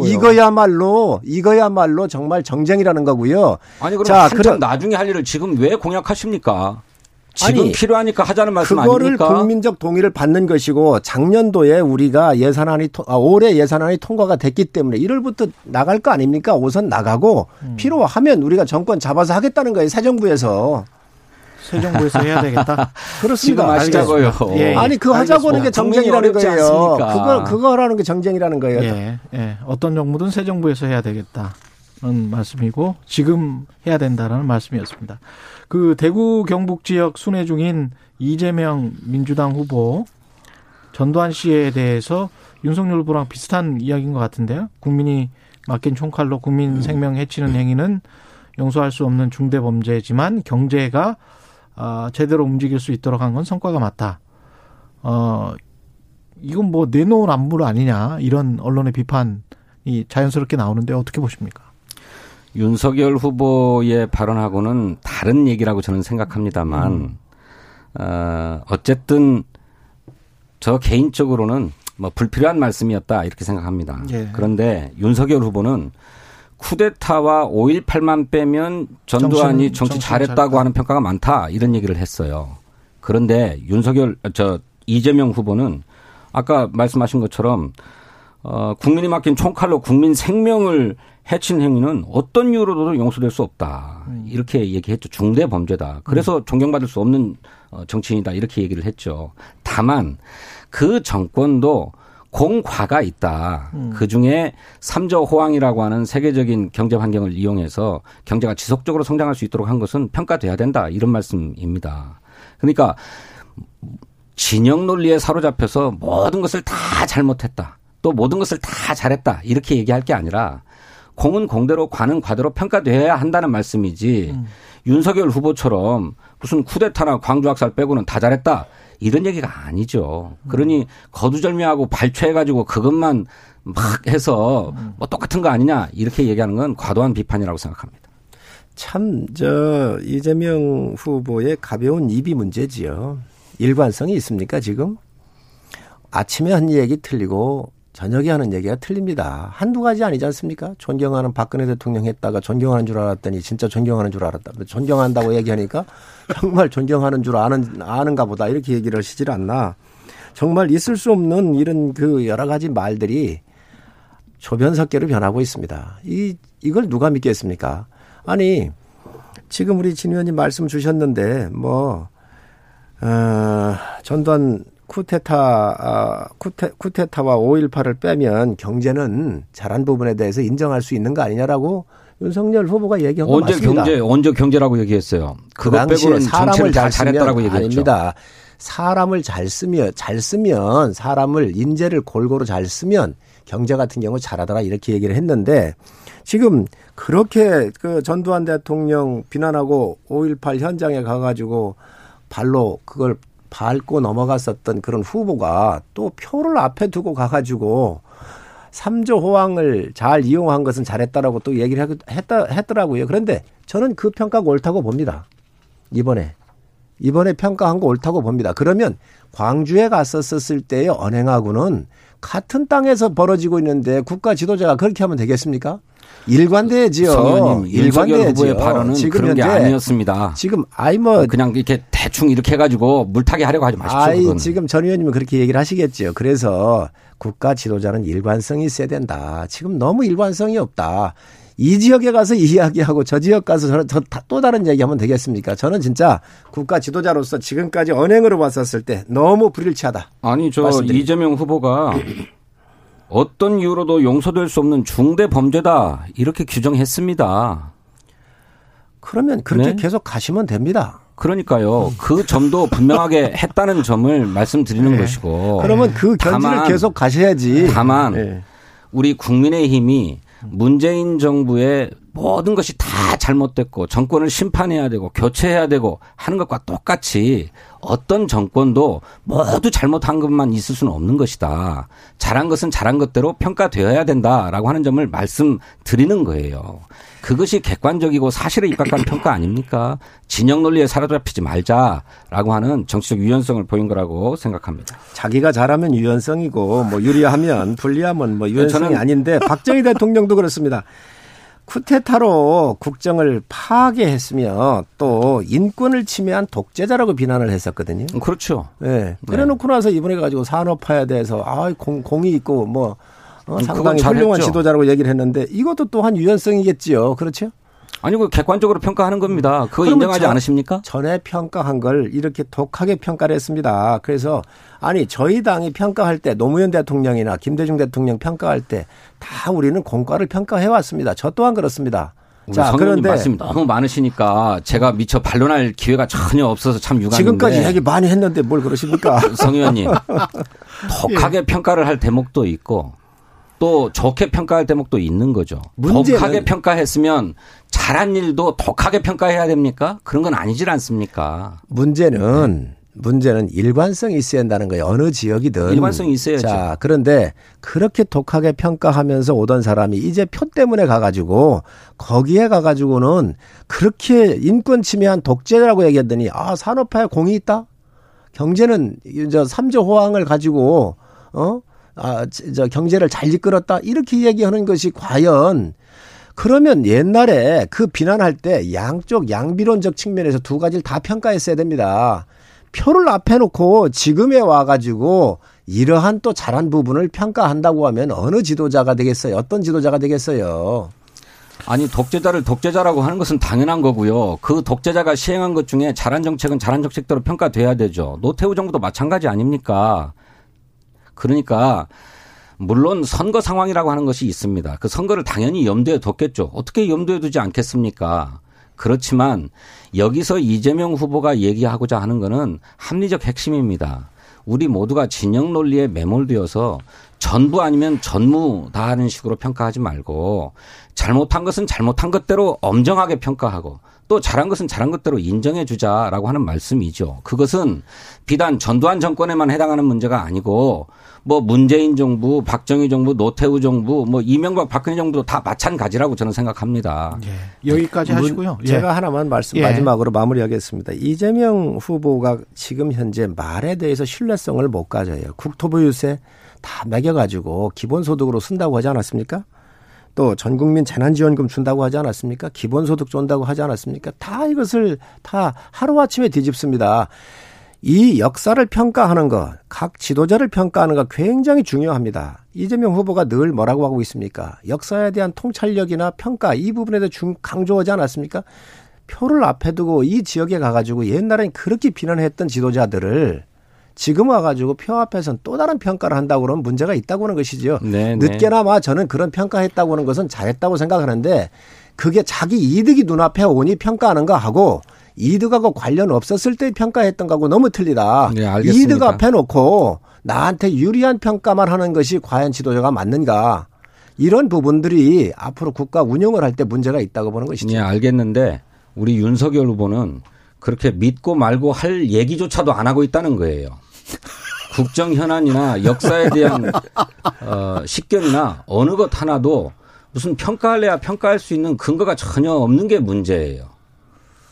[SPEAKER 9] 이거야말로 이거야말로 정말 정쟁이라는 거고요.
[SPEAKER 8] 아니 그럼 자, 그럼 나중에 할 일을 지금 왜 공약하십니까? 지금 아니, 필요하니까 하자는 말씀
[SPEAKER 9] 그거를
[SPEAKER 8] 아닙니까?
[SPEAKER 9] 국민적 동의를 받는 것이고 작년도에 우리가 예산안이 아, 올해 예산안이 통과가 됐기 때문에 1월부터 나갈 거 아닙니까? 우선 나가고 음. 필요하면 우리가 정권 잡아서 하겠다는 거예요. 새 정부에서.
[SPEAKER 2] 새 정부에서 해야 되겠다.
[SPEAKER 9] 그렇습니다.
[SPEAKER 8] 하시자고요.
[SPEAKER 9] 예, 아니 그 하자고 하는 게 정쟁이라는 거예요. 그거 그거 하라는 게 정쟁이라는 거예요.
[SPEAKER 2] 예, 예. 어떤 정부든 새 정부에서 해야 되겠다 는 말씀이고 지금 해야 된다라는 말씀이었습니다. 그 대구 경북 지역 순회 중인 이재명 민주당 후보 전두환 씨에 대해서 윤석열 후보랑 비슷한 이야기인 것 같은데요. 국민이 맡긴 총칼로 국민 생명 해치는 행위는 용서할 수 없는 중대 범죄지만 경제가 아, 제대로 움직일 수 있도록 한 건 성과가 맞다. 어, 이건 뭐 내놓은 안물 아니냐 이런 언론의 비판이 자연스럽게 나오는데 어떻게 보십니까?
[SPEAKER 8] 윤석열 후보의 발언하고는 다른 얘기라고 저는 생각합니다만 음. 어, 어쨌든 저 개인적으로는 뭐 불필요한 말씀이었다 이렇게 생각합니다. 예. 그런데 윤석열 후보는 쿠데타와 5.18만 빼면 전두환이 정치, 정치 잘했다고 잘했다. 하는 평가가 많다 이런 얘기를 했어요. 그런데 윤석열 저 이재명 후보는 아까 말씀하신 것처럼 어 국민이 맡긴 총칼로 국민 생명을 해친 행위는 어떤 이유로도 용서될 수 없다. 음. 이렇게 얘기했죠. 중대 범죄다. 그래서 음. 존경받을 수 없는 어, 정치인이다. 이렇게 얘기를 했죠. 다만 그 정권도 공과가 있다. 음. 그 중에 삼저 호황이라고 하는 세계적인 경제 환경을 이용해서 경제가 지속적으로 성장할 수 있도록 한 것은 평가돼야 된다. 이런 말씀입니다. 그러니까 진영 논리에 사로잡혀서 모든 것을 다 잘못했다. 또 모든 것을 다 잘했다. 이렇게 얘기할 게 아니라 공은 공대로 관은 과대로 평가돼야 한다는 말씀이지 음. 윤석열 후보처럼 무슨 쿠데타나 광주 학살 빼고는 다 잘했다. 이런 얘기가 아니죠. 그러니 거두절미하고 발췌해가지고 그것만 막 해서 뭐 똑같은 거 아니냐 이렇게 얘기하는 건 과도한 비판이라고 생각합니다.
[SPEAKER 9] 참, 저, 이재명 후보의 가벼운 입이 문제지요. 일관성이 있습니까, 지금? 아침에 한 얘기 틀리고 저녁에 하는 얘기가 틀립니다. 한두 가지 아니지 않습니까? 존경하는 박근혜 대통령 했다가 존경하는 줄 알았더니 진짜 존경하는 줄 알았다. 존경한다고 얘기하니까 정말 존경하는 줄 아는, 아는가 보다. 이렇게 얘기를 하시질 않나. 정말 있을 수 없는 이런 그 여러 가지 말들이 조변석계로 변하고 있습니다. 이, 이걸 누가 믿겠습니까? 아니, 지금 우리 진 의원님 말씀 주셨는데, 뭐, 어, 전두환 쿠데타 아, 쿠테, 쿠데타와 5.18을 빼면 경제는 잘한 부분에 대해서 인정할 수 있는 거 아니냐라고 윤석열 후보가 얘기한 거
[SPEAKER 8] 언제
[SPEAKER 9] 맞습니다.
[SPEAKER 8] 경제 언제 경제라고 얘기했어요.
[SPEAKER 9] 그 당시에 사람을 잘 잘했다라고 얘기했죠. 아닙니다. 사람을 잘 쓰면 잘 쓰면 사람을 인재를 골고루 잘 쓰면 경제 같은 경우 잘하더라 이렇게 얘기를 했는데 지금 그렇게 그 전두환 대통령 비난하고 5.18 현장에 가가지고 발로 그걸 밟고 넘어갔었던 그런 후보가 또 표를 앞에 두고 가가지고 3조 호황을 잘 이용한 것은 잘했다라고 또 얘기를 했다, 했더라고요. 그런데 저는 그 평가가 옳다고 봅니다. 이번에. 이번에 평가한 거 옳다고 봅니다. 그러면 광주에 갔었을 때의 언행하고는 같은 땅에서 벌어지고 있는데 국가 지도자가 그렇게 하면 되겠습니까? 일관돼야지요.
[SPEAKER 8] 성의원님, 일관돼야지요. 후보의 발언은 지금 그런 게 아니었습니다.
[SPEAKER 9] 지금 아이 뭐
[SPEAKER 8] 그냥 이렇게 대충 이렇게 해가지고 물타기 하려고 하지 마십시오.
[SPEAKER 9] 아이 그건. 지금 전 의원님은 그렇게 얘기를 하시겠죠. 그래서 국가 지도자는 일관성이 있어야 된다. 지금 너무 일관성이 없다. 이 지역에 가서 이야기하고 저 지역 가서 저, 저, 또 다른 얘기하면 되겠습니까? 저는 진짜 국가 지도자로서 지금까지 언행으로 봤었을 때 너무 불일치하다.
[SPEAKER 8] 아니 저 말씀드립니다. 이재명 후보가 어떤 이유로도 용서될 수 없는 중대 범죄다 이렇게 규정했습니다.
[SPEAKER 9] 그러면 그렇게 네? 계속 가시면 됩니다.
[SPEAKER 8] 그러니까요. 그 점도 분명하게 했다는 점을 말씀드리는 네. 것이고.
[SPEAKER 9] 그러면 그 견지를 계속 가셔야지.
[SPEAKER 8] 다만 네. 우리 국민의힘이 문재인 정부의 모든 것이 다 잘못됐고 정권을 심판해야 되고 교체해야 되고 하는 것과 똑같이 어떤 정권도 모두 잘못한 것만 있을 수는 없는 것이다. 잘한 것은 잘한 것대로 평가되어야 된다라고 하는 점을 말씀드리는 거예요. 그것이 객관적이고 사실에 입각한 평가 아닙니까? 진영 논리에 사로잡히지 말자라고 하는 정치적 유연성을 보인 거라고 생각합니다.
[SPEAKER 9] 자기가 잘하면 유연성이고 뭐 유리하면 불리하면 뭐 유연성이 아닌데 박정희 대통령도 그렇습니다. 쿠데타로 국정을 파괴했으며 또 인권을 침해한 독재자라고 비난을 했었거든요.
[SPEAKER 8] 그렇죠.
[SPEAKER 9] 네. 그래 놓고 나서 이번에 가지고 산업화에 대해서 아 공, 공이 있고 뭐 어, 상당히 훌륭한 지도자라고 얘기를 했는데 이것도 또한 유연성이겠지요. 그렇죠?
[SPEAKER 8] 아니 그 객관적으로 평가하는 겁니다. 그거 인정하지 저, 않으십니까?
[SPEAKER 9] 전에 평가한 걸 이렇게 독하게 평가를 했습니다. 그래서 아니 저희 당이 평가할 때 노무현 대통령이나 김대중 대통령 평가할 때 다 우리는 공과를 평가해 왔습니다. 저 또한 그렇습니다.
[SPEAKER 8] 자, 그런데 말씀 너무 많으시니까 제가 미처 반론할 기회가 전혀 없어서 참 유감인데
[SPEAKER 9] 지금까지 얘기 많이 했는데 뭘 그러십니까?
[SPEAKER 8] 성 의원님 독하게 예. 평가를 할 대목도 있고 또 좋게 평가할 대목도 있는 거죠. 독하게 평가했으면 잘한 일도 독하게 평가해야 됩니까? 그런 건 아니질 않습니까?
[SPEAKER 9] 문제는 문제는 일관성이 있어야 한다는 거예요. 어느 지역이든.
[SPEAKER 8] 일관성이 있어야죠.
[SPEAKER 9] 자, 그런데 그렇게 독하게 평가하면서 오던 사람이 이제 표 때문에 가가지고 거기에 가가지고는 그렇게 인권 침해한 독재라고 얘기했더니 아, 산업화에 공이 있다? 경제는 이제 3조 호황을 가지고 어? 아, 저 경제를 잘 이끌었다 이렇게 얘기하는 것이 과연 그러면 옛날에 그 비난할 때 양쪽 양비론적 측면에서 두 가지를 다 평가했어야 됩니다. 표를 앞에 놓고 지금에 와가지고 이러한 또 잘한 부분을 평가한다고 하면 어느 지도자가 되겠어요? 어떤 지도자가 되겠어요?
[SPEAKER 8] 아니 독재자를 독재자라고 하는 것은 당연한 거고요. 그 독재자가 시행한 것 중에 잘한 정책은 잘한 정책대로 평가돼야 되죠. 노태우 정부도 마찬가지 아닙니까? 그러니까 물론 선거 상황이라고 하는 것이 있습니다. 그 선거를 당연히 염두에 뒀겠죠. 어떻게 염두에 두지 않겠습니까? 그렇지만 여기서 이재명 후보가 얘기하고자 하는 것은 합리적 핵심입니다. 우리 모두가 진영 논리에 매몰되어서 전부 아니면 전무 다 하는 식으로 평가하지 말고 잘못한 것은 잘못한 것대로 엄정하게 평가하고 또 잘한 것은 잘한 것대로 인정해 주자라고 하는 말씀이죠. 그것은 비단 전두환 정권에만 해당하는 문제가 아니고 뭐 문재인 정부, 박정희 정부, 노태우 정부, 뭐 이명박 박근혜 정부도 다 마찬가지라고 저는 생각합니다.
[SPEAKER 2] 예. 여기까지 하시고요.
[SPEAKER 9] 예. 제가 하나만 말씀 예. 마지막으로 마무리하겠습니다. 이재명 후보가 지금 현재 말에 대해서 신뢰성을 못 가져요. 국토부 유세 다 매겨가지고 기본소득으로 쓴다고 하지 않았습니까? 또 전국민 재난지원금 준다고 하지 않았습니까? 기본소득 준다고 하지 않았습니까? 다 이것을 다 하루아침에 뒤집습니다. 이 역사를 평가하는 것, 각 지도자를 평가하는 것 굉장히 중요합니다. 이재명 후보가 늘 뭐라고 하고 있습니까? 역사에 대한 통찰력이나 평가 이 부분에 대해 중 강조하지 않았습니까? 표를 앞에 두고 이 지역에 가가지고 옛날엔 그렇게 비난했던 지도자들을 지금 와가지고 표 앞에서는 또 다른 평가를 한다고 그러면 문제가 있다고 하는 것이죠. 네, 네. 늦게나마 저는 그런 평가했다고 하는 것은 잘했다고 생각하는데 그게 자기 이득이 눈앞에 오니 평가하는 거 하고 이득하고 관련 없었을 때 평가했던 거하고 너무 틀리다. 네, 이득 앞에 놓고 나한테 유리한 평가만 하는 것이 과연 지도자가 맞는가? 이런 부분들이 앞으로 국가 운영을 할 때 문제가 있다고 보는 것이죠.
[SPEAKER 8] 네, 알겠는데 우리 윤석열 후보는 그렇게 믿고 말고 할 얘기조차도 안 하고 있다는 거예요. 국정 현안이나 역사에 대한 어, 식견이나 어느 것 하나도 무슨 평가할래야 평가할 수 있는 근거가 전혀 없는 게 문제예요.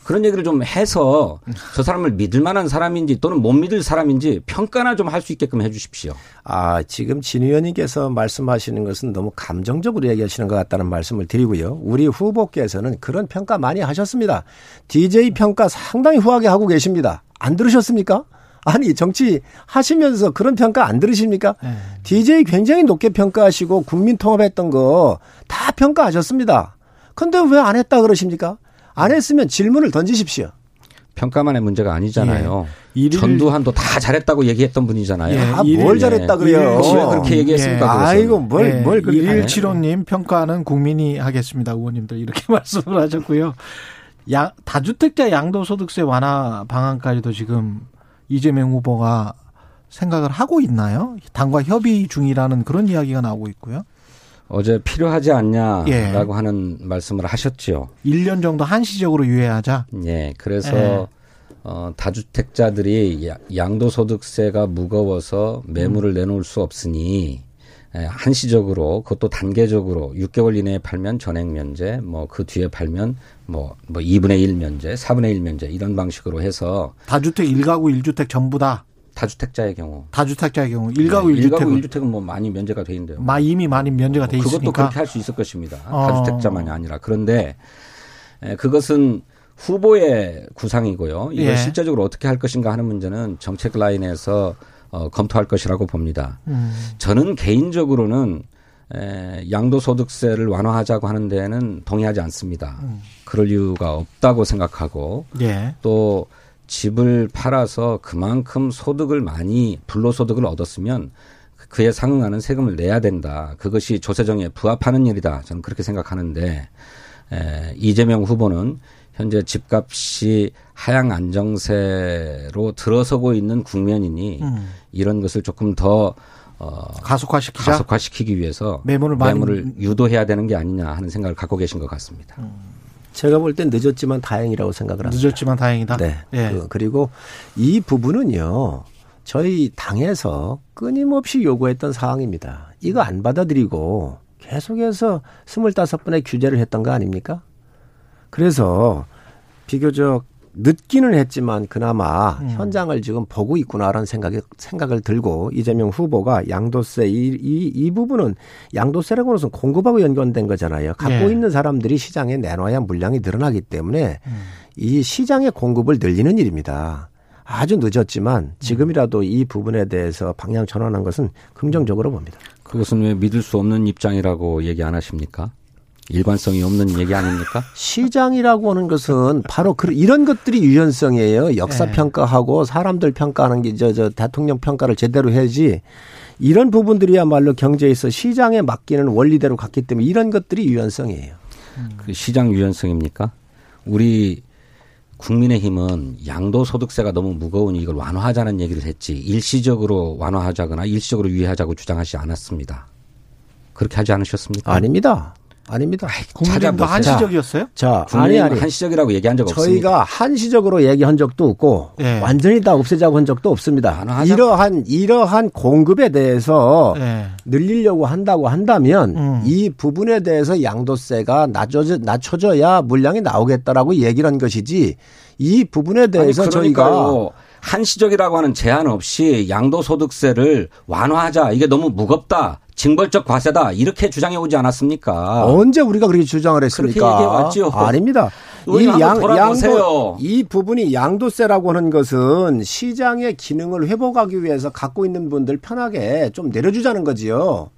[SPEAKER 8] 그런 얘기를 좀 해서 저 사람을 믿을 만한 사람인지 또는 못 믿을 사람인지 평가나 좀 할 수 있게끔 해 주십시오.
[SPEAKER 9] 아, 지금 진 의원님께서 말씀하시는 것은 너무 감정적으로 얘기하시는 것 같다는 말씀을 드리고요. 우리 후보께서는 그런 평가 많이 하셨습니다. DJ 평가 상당히 후하게 하고 계십니다. 안 들으셨습니까? 아니 정치 하시면서 그런 평가 안 들으십니까? 네. DJ 굉장히 높게 평가하시고 국민 통합했던 거 다 평가하셨습니다. 근데 왜 안 했다 그러십니까? 안 했으면 질문을 던지십시오.
[SPEAKER 8] 평가만의 문제가 아니잖아요. 예. 전두환도 다 잘했다고 얘기했던 분이잖아요. 예.
[SPEAKER 9] 아, 뭘 잘했다 그래요?
[SPEAKER 8] 왜 그렇게 얘기했습니까?
[SPEAKER 9] 예. 아이고 뭘 예. 뭘
[SPEAKER 2] 그렇게 일칠호님 평가는 국민이 하겠습니다. 의원님들 이렇게 말씀을 하셨고요. 양, 다주택자 양도소득세 완화 방안까지도 지금 이재명 후보가 생각을 하고 있나요? 당과 협의 중이라는 그런 이야기가 나오고 있고요.
[SPEAKER 8] 어제 필요하지 않냐라고 예. 하는 말씀을 하셨죠.
[SPEAKER 2] 1년 정도 한시적으로 유예하자.
[SPEAKER 8] 예. 그래서 예. 어, 다주택자들이 양도소득세가 무거워서 매물을 음. 내놓을 수 없으니 예, 한시적으로 그것도 단계적으로 6개월 이내에 팔면 전액 면제, 뭐 그 뒤에 팔면 뭐, 뭐 2분의 1 면제, 4분의 1 면제 이런 방식으로 해서
[SPEAKER 2] 다주택 1가구 1주택 전부 다
[SPEAKER 8] 다주택자의 경우.
[SPEAKER 2] 다주택자의 경우 1가구
[SPEAKER 8] 네, 1주택 1가구 1주택은 뭐 많이 면제가 돼 있는데요.
[SPEAKER 2] 마 이미 많이 면제가 돼 있으니까
[SPEAKER 8] 그것도 그렇게 할 수 있을 것입니다. 어. 다주택자만이 아니라 그런데 그것은 후보의 구상이고요. 이걸 예. 실제적으로 어떻게 할 것인가 하는 문제는 정책 라인에서 어, 검토할 것이라고 봅니다. 음. 저는 개인적으로는 에, 양도소득세를 완화하자고 하는 데에는 동의하지 않습니다. 음. 그럴 이유가 없다고 생각하고 예. 또 집을 팔아서 그만큼 소득을 많이 불로소득을 얻었으면 그에 상응하는 세금을 내야 된다. 그것이 조세정에 부합하는 일이다. 저는 그렇게 생각하는데 에, 이재명 후보는 현재 집값이 하향 안정세로 들어서고 있는 국면이니 음. 이런 것을 조금 더 어,
[SPEAKER 2] 가속화시키자?
[SPEAKER 8] 가속화시키기 위해서 매물을, 매물을 유도해야 되는 게 아니냐 하는 생각을 갖고 계신 것 같습니다. 음.
[SPEAKER 9] 제가 볼 땐 늦었지만 다행이라고 생각을 합니다.
[SPEAKER 2] 늦었지만 다행이다.
[SPEAKER 9] 네. 예. 그, 그리고 이 부분은요. 저희 당에서 끊임없이 요구했던 사항입니다. 이거 안 받아들이고 계속해서 스물다섯 번의 규제를 했던 거 아닙니까? 그래서 비교적 늦기는 했지만 그나마 음. 현장을 지금 보고 있구나라는 생각이 생각을 들고 이재명 후보가 양도세 이, 이, 이 부분은 양도세라고 하는 것은 공급하고 연관된 거잖아요. 갖고 네. 있는 사람들이 시장에 내놔야 물량이 늘어나기 때문에 음. 이 시장의 공급을 늘리는 일입니다. 아주 늦었지만 지금이라도 이 부분에 대해서 방향 전환한 것은 긍정적으로 봅니다.
[SPEAKER 8] 그것은 왜 믿을 수 없는 입장이라고 얘기 안 하십니까? 일관성이 없는 얘기 아닙니까?
[SPEAKER 9] 시장이라고 하는 것은 바로 그 이런 것들이 유연성이에요. 역사 네. 평가하고 사람들 평가하는 게 저 저 대통령 평가를 제대로 해야지. 이런 부분들이야말로 경제에서 시장에 맡기는 원리대로 갔기 때문에 이런 것들이 유연성이에요.
[SPEAKER 8] 그 시장 유연성입니까? 우리 국민의힘은 양도소득세가 너무 무거우니 이걸 완화하자는 얘기를 했지 일시적으로 완화하자거나 일시적으로 유예하자고 주장하지 않았습니다. 그렇게 하지 않으셨습니까?
[SPEAKER 9] 아닙니다. 아닙니다.
[SPEAKER 2] 국민의힘도 한시적이었어요?
[SPEAKER 8] 자, 아니 아니 한시적이라고 얘기한 적
[SPEAKER 9] 없습니다. 저희가 한시적으로 얘기한 적도 없고 네. 완전히 다 없애자고 한 적도 없습니다. 이러한 이러한 공급에 대해서 네. 늘리려고 한다고 한다면 음. 이 부분에 대해서 양도세가 낮춰져, 낮춰져야 물량이 나오겠다라고 얘기를 한 것이지 이 부분에 대해서 아니, 저희가
[SPEAKER 8] 한시적이라고 하는 제한 없이 양도소득세를 완화하자 이게 너무 무겁다. 징벌적 과세다 이렇게 주장해 오지 않았습니까?
[SPEAKER 9] 언제 우리가 그렇게 주장을 했습니까?
[SPEAKER 8] 그렇게 얘기해왔죠.
[SPEAKER 9] 아닙니다. 이 양, 양도 이 부분이 양도세라고 하는 것은 시장의 기능을 회복하기 위해서 갖고 있는 분들 편하게 좀 내려주자는 거지요.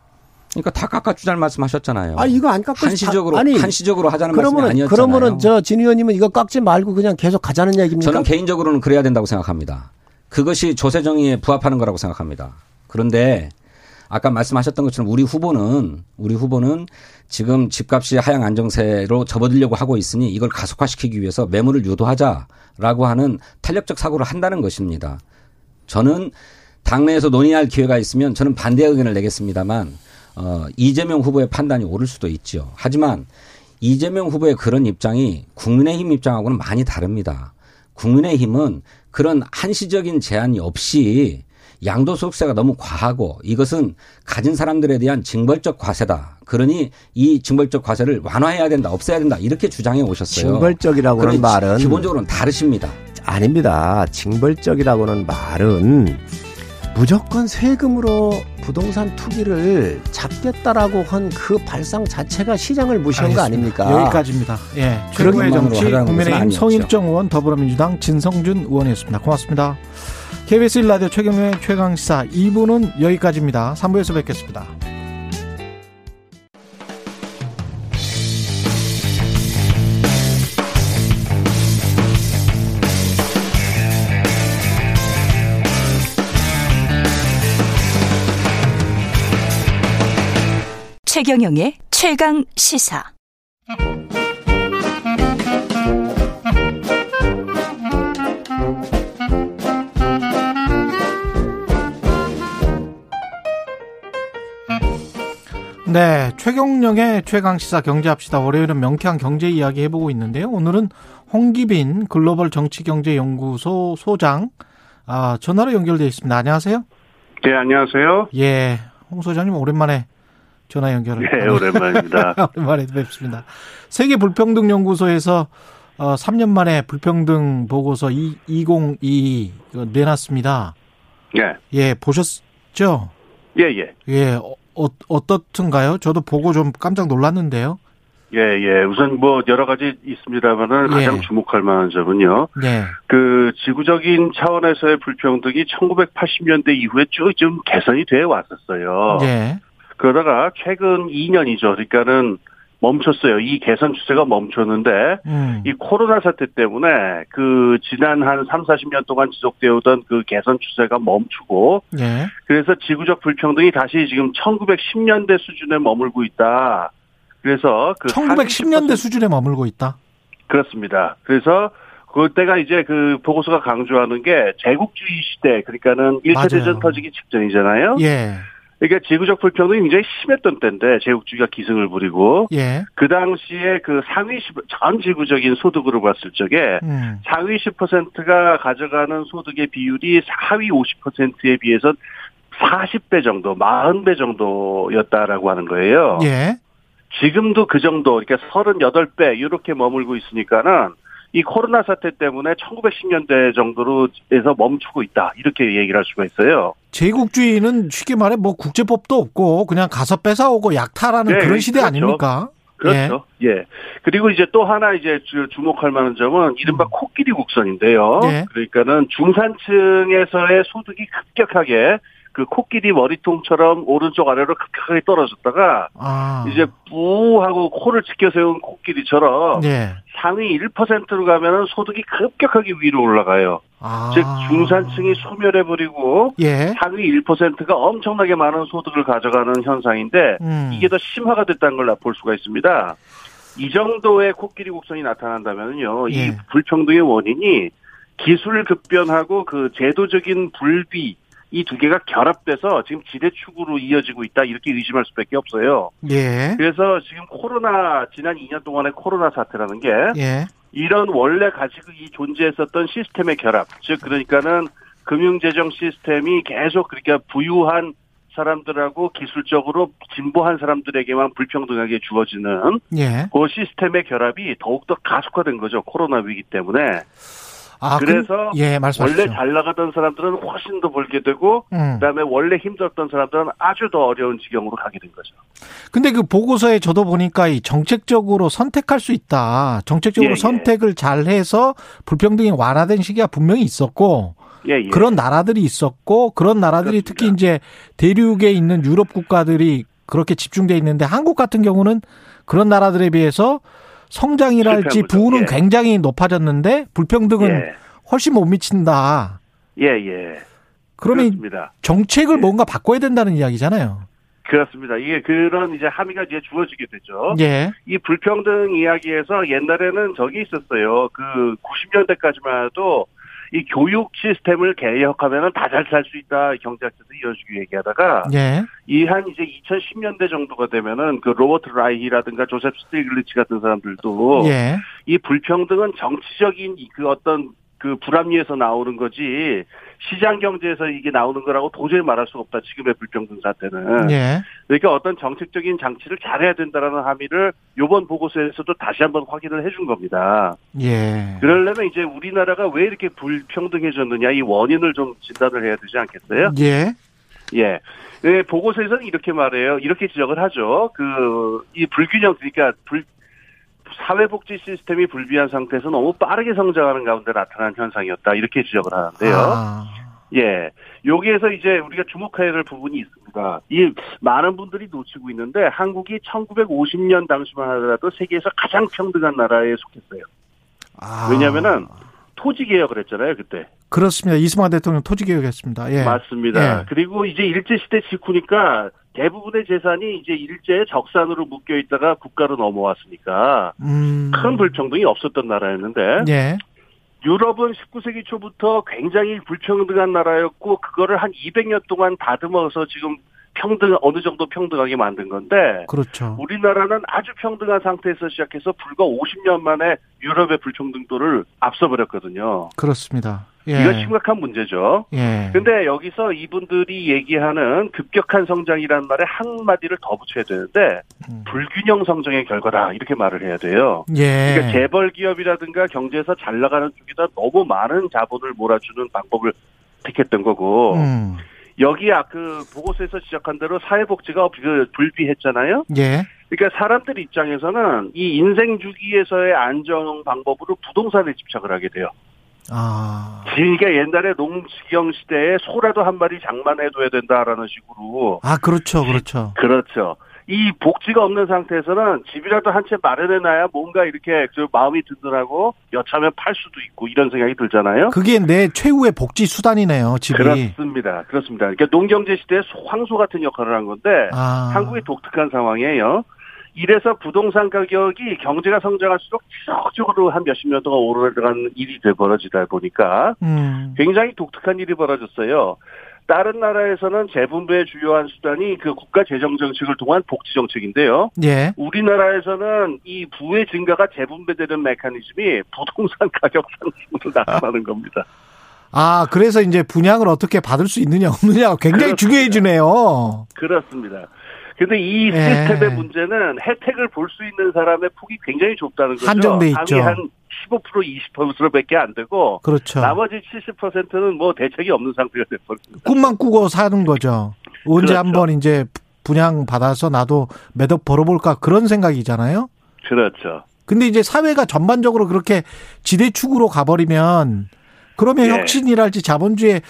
[SPEAKER 8] 그러니까 다 깎아주자는 말씀하셨잖아요.
[SPEAKER 9] 아 이거 안 깎아
[SPEAKER 8] 한시적으로 아니 한시적으로 하자는 그러면, 말씀이 아니었잖아요.
[SPEAKER 9] 그러면은 저 진 의원님은 이거 깎지 말고 그냥 계속 가자는 얘기입니까?
[SPEAKER 8] 저는 개인적으로는 그래야 된다고 생각합니다. 그것이 조세 정의에 부합하는 거라고 생각합니다. 그런데 아까 말씀하셨던 것처럼 우리 후보는 우리 후보는 지금 집값이 하향 안정세로 접어들려고 하고 있으니 이걸 가속화시키기 위해서 매물을 유도하자라고 하는 탄력적 사고를 한다는 것입니다. 저는 당내에서 논의할 기회가 있으면 저는 반대 의견을 내겠습니다만 어, 이재명 후보의 판단이 옳을 수도 있죠. 하지만 이재명 후보의 그런 입장이 국민의힘 입장하고는 많이 다릅니다. 국민의힘은 그런 한시적인 제한이 없이 양도소득세가 너무 과하고 이것은 가진 사람들에 대한 징벌적 과세다. 그러니 이 징벌적 과세를 완화해야 된다, 없애야 된다 이렇게 주장해 오셨어요.
[SPEAKER 9] 징벌적이라고는 말은
[SPEAKER 8] 기본적으로는 다르십니다.
[SPEAKER 9] 아닙니다. 징벌적이라고는 말은 무조건 세금으로 부동산 투기를 잡겠다라고 한 그 발상 자체가 시장을 무시한 알겠습니다. 거 아닙니까?
[SPEAKER 2] 여기까지입니다. 예. 최고의 정치 국민의힘 성일정 의원 더불어민주당 진성준 의원이었습니다. 고맙습니다. KBS 1라디오 최경영의 최강시사 2부는 여기까지입니다. 3부에서 뵙겠습니다.
[SPEAKER 3] 최경영의 최강 시사.
[SPEAKER 2] 네, 최경영의 최강 시사 경제합시다. 월요일은 명쾌한 경제 이야기 해보고 있는데요. 오늘은 홍기빈 글로벌 정치경제연구소 소장 아, 전화로 연결되어 있습니다. 안녕하세요.
[SPEAKER 10] 네, 안녕하세요.
[SPEAKER 2] 예, 홍 소장님 오랜만에 전화 연결을.
[SPEAKER 10] 네, 오랜만입니다.
[SPEAKER 2] 오랜만에 뵙습니다. 세계 불평등 연구소에서 어, 3년 만에 불평등 보고서 2022 내놨습니다.
[SPEAKER 10] 네.
[SPEAKER 2] 예, 보셨죠?
[SPEAKER 10] 예, 예.
[SPEAKER 2] 예, 어, 어떻든가요? 저도 보고 좀 깜짝 놀랐는데요.
[SPEAKER 10] 예, 예. 우선 뭐 여러 가지 있습니다만은 예. 가장 주목할 만한 점은요. 예. 그 지구적인 차원에서의 불평등이 1980년대 이후에 쭉좀 개선이 되어 왔었어요. 예. 그러다가 최근 2년이죠. 그러니까는 멈췄어요. 이 개선 추세가 멈췄는데 음. 이 코로나 사태 때문에 그 지난 한 3, 40년 동안 지속되어 오던 그 개선 추세가 멈추고 예. 그래서 지구적 불평등이 다시 지금 1910년대 수준에 머물고 있다. 그래서
[SPEAKER 2] 그 1910년대 수준에 머물고 있다.
[SPEAKER 10] 그렇습니다. 그래서 그때가 이제 그 보고서가 강조하는 게 제국주의 시대 그러니까는 1차 대전 터지기 직전이잖아요. 예. 그러니까 지구적 불평등이 굉장히 심했던 때인데 제국주의가 기승을 부리고 예. 그 당시에 그 상위 10, 전 지구적인 소득으로 봤을 적에 음. 상위 10%가 가져가는 소득의 비율이 하위 50%에 비해서 40배 정도, 40배 정도였다라고 하는 거예요. 예. 지금도 그 정도, 그러니까 38배 이렇게 머물고 있으니까는 이 코로나 사태 때문에 1910년대 정도로 해서 멈추고 있다. 이렇게 얘기를 할 수가 있어요.
[SPEAKER 2] 제국주의는 쉽게 말해 뭐 국제법도 없고 그냥 가서 뺏어오고 약탈하는 네, 그런 시대 그렇죠. 아닙니까?
[SPEAKER 10] 그렇죠. 예. 예. 그리고 이제 또 하나 이제 주목할 만한 점은 이른바 음. 코끼리 국선인데요. 예. 그러니까는 중산층에서의 소득이 급격하게 그 코끼리 머리통처럼 오른쪽 아래로 급격하게 떨어졌다가 아. 이제 뿌 하고 코를 지켜 세운 코끼리처럼 예. 상위 1%로 가면은 소득이 급격하게 위로 올라가요. 아. 즉 중산층이 소멸해 버리고 예. 상위 1%가 엄청나게 많은 소득을 가져가는 현상인데 음. 이게 더 심화가 됐다는 걸 볼 수가 있습니다. 이 정도의 코끼리 곡선이 나타난다면요, 예. 이 불평등의 원인이 기술 급변하고 그 제도적인 불비 이 두 개가 결합돼서 지금 지대축으로 이어지고 있다 이렇게 의심할 수밖에 없어요. 예. 그래서 지금 코로나 지난 2년 동안의 코로나 사태라는 게 예. 이런 원래 가지고 이 존재했었던 시스템의 결합, 즉 그러니까는 금융재정 시스템이 계속 그러니까 부유한 사람들하고 기술적으로 진보한 사람들에게만 불평등하게 주어지는 예. 그 시스템의 결합이 더욱더 가속화된 거죠 코로나 위기 때문에 아, 그래서 그, 예, 원래 잘 나가던 사람들은 훨씬 더 벌게 되고 음. 그다음에 원래 힘들었던 사람들은 아주 더 어려운 지경으로 가게 된 거죠.
[SPEAKER 2] 근데 그 보고서에 저도 보니까 이 정책적으로 선택할 수 있다. 정책적으로 예, 예. 선택을 잘 해서 불평등이 완화된 시기가 분명히 있었고 예, 예. 그런 나라들이 있었고 그런 나라들이 그렇습니다. 특히 이제 대륙에 있는 유럽 국가들이 그렇게 집중돼 있는데 한국 같은 경우는 그런 나라들에 비해서 성장이랄지 부는 예. 굉장히 높아졌는데 불평등은 예. 훨씬 못 미친다.
[SPEAKER 10] 예, 예.
[SPEAKER 2] 그러면 그렇습니다. 정책을 예. 뭔가 바꿔야 된다는 이야기잖아요.
[SPEAKER 10] 그렇습니다. 이게 그런 이제 함의가 이제 주어지게 되죠. 예. 이 불평등 이야기에서 옛날에는 저기 있었어요. 그 90년대까지만 해도 이 교육 시스템을 개혁하면은 다 잘 살 수 있다 경제학자도 이런 식으로 얘기하다가
[SPEAKER 2] 예.
[SPEAKER 10] 이한 이제 2010년대 정도가 되면은 그 로버트 라이히라든가 조셉 스티글리츠 같은 사람들도
[SPEAKER 2] 예.
[SPEAKER 10] 이 불평등은 정치적인 그 어떤 그 불합리에서 나오는 거지 시장 경제에서 이게 나오는 거라고 도저히 말할 수가 없다. 지금의 불평등 사태는.
[SPEAKER 2] 예.
[SPEAKER 10] 그러니까 어떤 정책적인 장치를 잘해야 된다라는 함의를 요번 보고서에서도 다시 한번 확인을 해준 겁니다.
[SPEAKER 2] 예.
[SPEAKER 10] 그러려면 이제 우리나라가 왜 이렇게 불평등해졌느냐 이 원인을 좀 진단을 해야 되지 않겠어요?
[SPEAKER 2] 예.
[SPEAKER 10] 예. 네, 보고서에서는 이렇게 말해요. 이렇게 지적을 하죠. 그, 이 불균형, 그러니까 불, 사회복지 시스템이 불비한 상태에서 너무 빠르게 성장하는 가운데 나타난 현상이었다. 이렇게 지적을 하는데요.
[SPEAKER 2] 아.
[SPEAKER 10] 예. 여기에서 이제 우리가 주목해야 될 부분이 있습니다. 이 많은 분들이 놓치고 있는데 한국이 1950년 당시만 하더라도 세계에서 가장 평등한 나라에 속했어요.
[SPEAKER 2] 아.
[SPEAKER 10] 왜냐면은 토지 개혁을 했잖아요, 그때.
[SPEAKER 2] 그렇습니다. 이승만 대통령 토지 개혁했습니다. 예.
[SPEAKER 10] 맞습니다.
[SPEAKER 2] 예.
[SPEAKER 10] 그리고 이제 일제 시대 직후니까 대부분의 재산이 이제 일제의 적산으로 묶여 있다가 국가로 넘어왔으니까
[SPEAKER 2] 음.
[SPEAKER 10] 큰 불평등이 없었던 나라였는데
[SPEAKER 2] 예.
[SPEAKER 10] 유럽은 19세기 초부터 굉장히 불평등한 나라였고 그거를 한 200년 동안 다듬어서 지금 평등 어느 정도 평등하게 만든 건데
[SPEAKER 2] 그렇죠.
[SPEAKER 10] 우리나라는 아주 평등한 상태에서 시작해서 불과 50년 만에 유럽의 불평등도를 앞서버렸거든요.
[SPEAKER 2] 그렇습니다. 예.
[SPEAKER 10] 이건 심각한 문제죠.
[SPEAKER 2] 예.
[SPEAKER 10] 근데 여기서 이분들이 얘기하는 급격한 성장이라는 말에 한 마디를 더 붙여야 되는데
[SPEAKER 2] 음.
[SPEAKER 10] 불균형 성장의 결과다 이렇게 말을 해야 돼요.
[SPEAKER 2] 예.
[SPEAKER 10] 그러니까 재벌 기업이라든가 경제에서 잘 나가는 쪽에다 너무 많은 자본을 몰아주는 방법을 택했던 거고
[SPEAKER 2] 음.
[SPEAKER 10] 여기 아그 보고서에서 지적한 대로 사회복지가 그 불비했잖아요.
[SPEAKER 2] 예.
[SPEAKER 10] 그러니까 사람들 입장에서는 이 인생 주기에서의 안정 방법으로 부동산에 집착을 하게 돼요.
[SPEAKER 2] 아.
[SPEAKER 10] 그러니까 옛날에 농지경 시대에 소라도 한 마리 장만해둬야 된다라는 식으로.
[SPEAKER 2] 아, 그렇죠. 그렇죠.
[SPEAKER 10] 그렇죠. 이 복지가 없는 상태에서는 집이라도 한 채 마련해놔야 뭔가 이렇게 저 마음이 든든하고 여차하면 팔 수도 있고 이런 생각이 들잖아요.
[SPEAKER 2] 그게 내 최후의 복지 수단이네요, 집이.
[SPEAKER 10] 그렇습니다. 그렇습니다. 그러니까 농경제 시대에 황소 같은 역할을 한 건데
[SPEAKER 2] 아.
[SPEAKER 10] 한국의 독특한 상황이에요. 이래서 부동산 가격이 경제가 성장할수록 지속적으로 한 몇십 년 동안 오르간 일이 돼 벌어지다 보니까
[SPEAKER 2] 음.
[SPEAKER 10] 굉장히 독특한 일이 벌어졌어요. 다른 나라에서는 재분배의 주요한 수단이 그 국가 재정 정책을 통한 복지 정책인데요.
[SPEAKER 2] 예.
[SPEAKER 10] 우리나라에서는 이 부의 증가가 재분배되는 메커니즘이 부동산 가격 상승으로 나타나는 겁니다.
[SPEAKER 2] 아, 그래서 이제 분양을 어떻게 받을 수 있느냐 없느냐가 굉장히
[SPEAKER 10] 그렇습니다.
[SPEAKER 2] 중요해지네요.
[SPEAKER 10] 그렇습니다. 근데 이
[SPEAKER 2] 예.
[SPEAKER 10] 시스템의 문제는 혜택을 볼 수 있는 사람의 폭이 굉장히 좁다는 거죠.
[SPEAKER 2] 한정돼 있죠.
[SPEAKER 10] 한 15% 20%밖에 안 되고
[SPEAKER 2] 그렇죠.
[SPEAKER 10] 나머지 70%는 뭐 대책이 없는 상태가 돼버립니다.
[SPEAKER 2] 꿈만 꾸고 사는 거죠. 언제
[SPEAKER 10] 그렇죠.
[SPEAKER 2] 한번 이제 분양 받아서 나도 몇억 벌어볼까 그런 생각이잖아요.
[SPEAKER 10] 그렇죠.
[SPEAKER 2] 근데 이제 사회가 전반적으로 그렇게 지대축으로 가버리면 그러면
[SPEAKER 10] 예.
[SPEAKER 2] 혁신이랄지 자본주의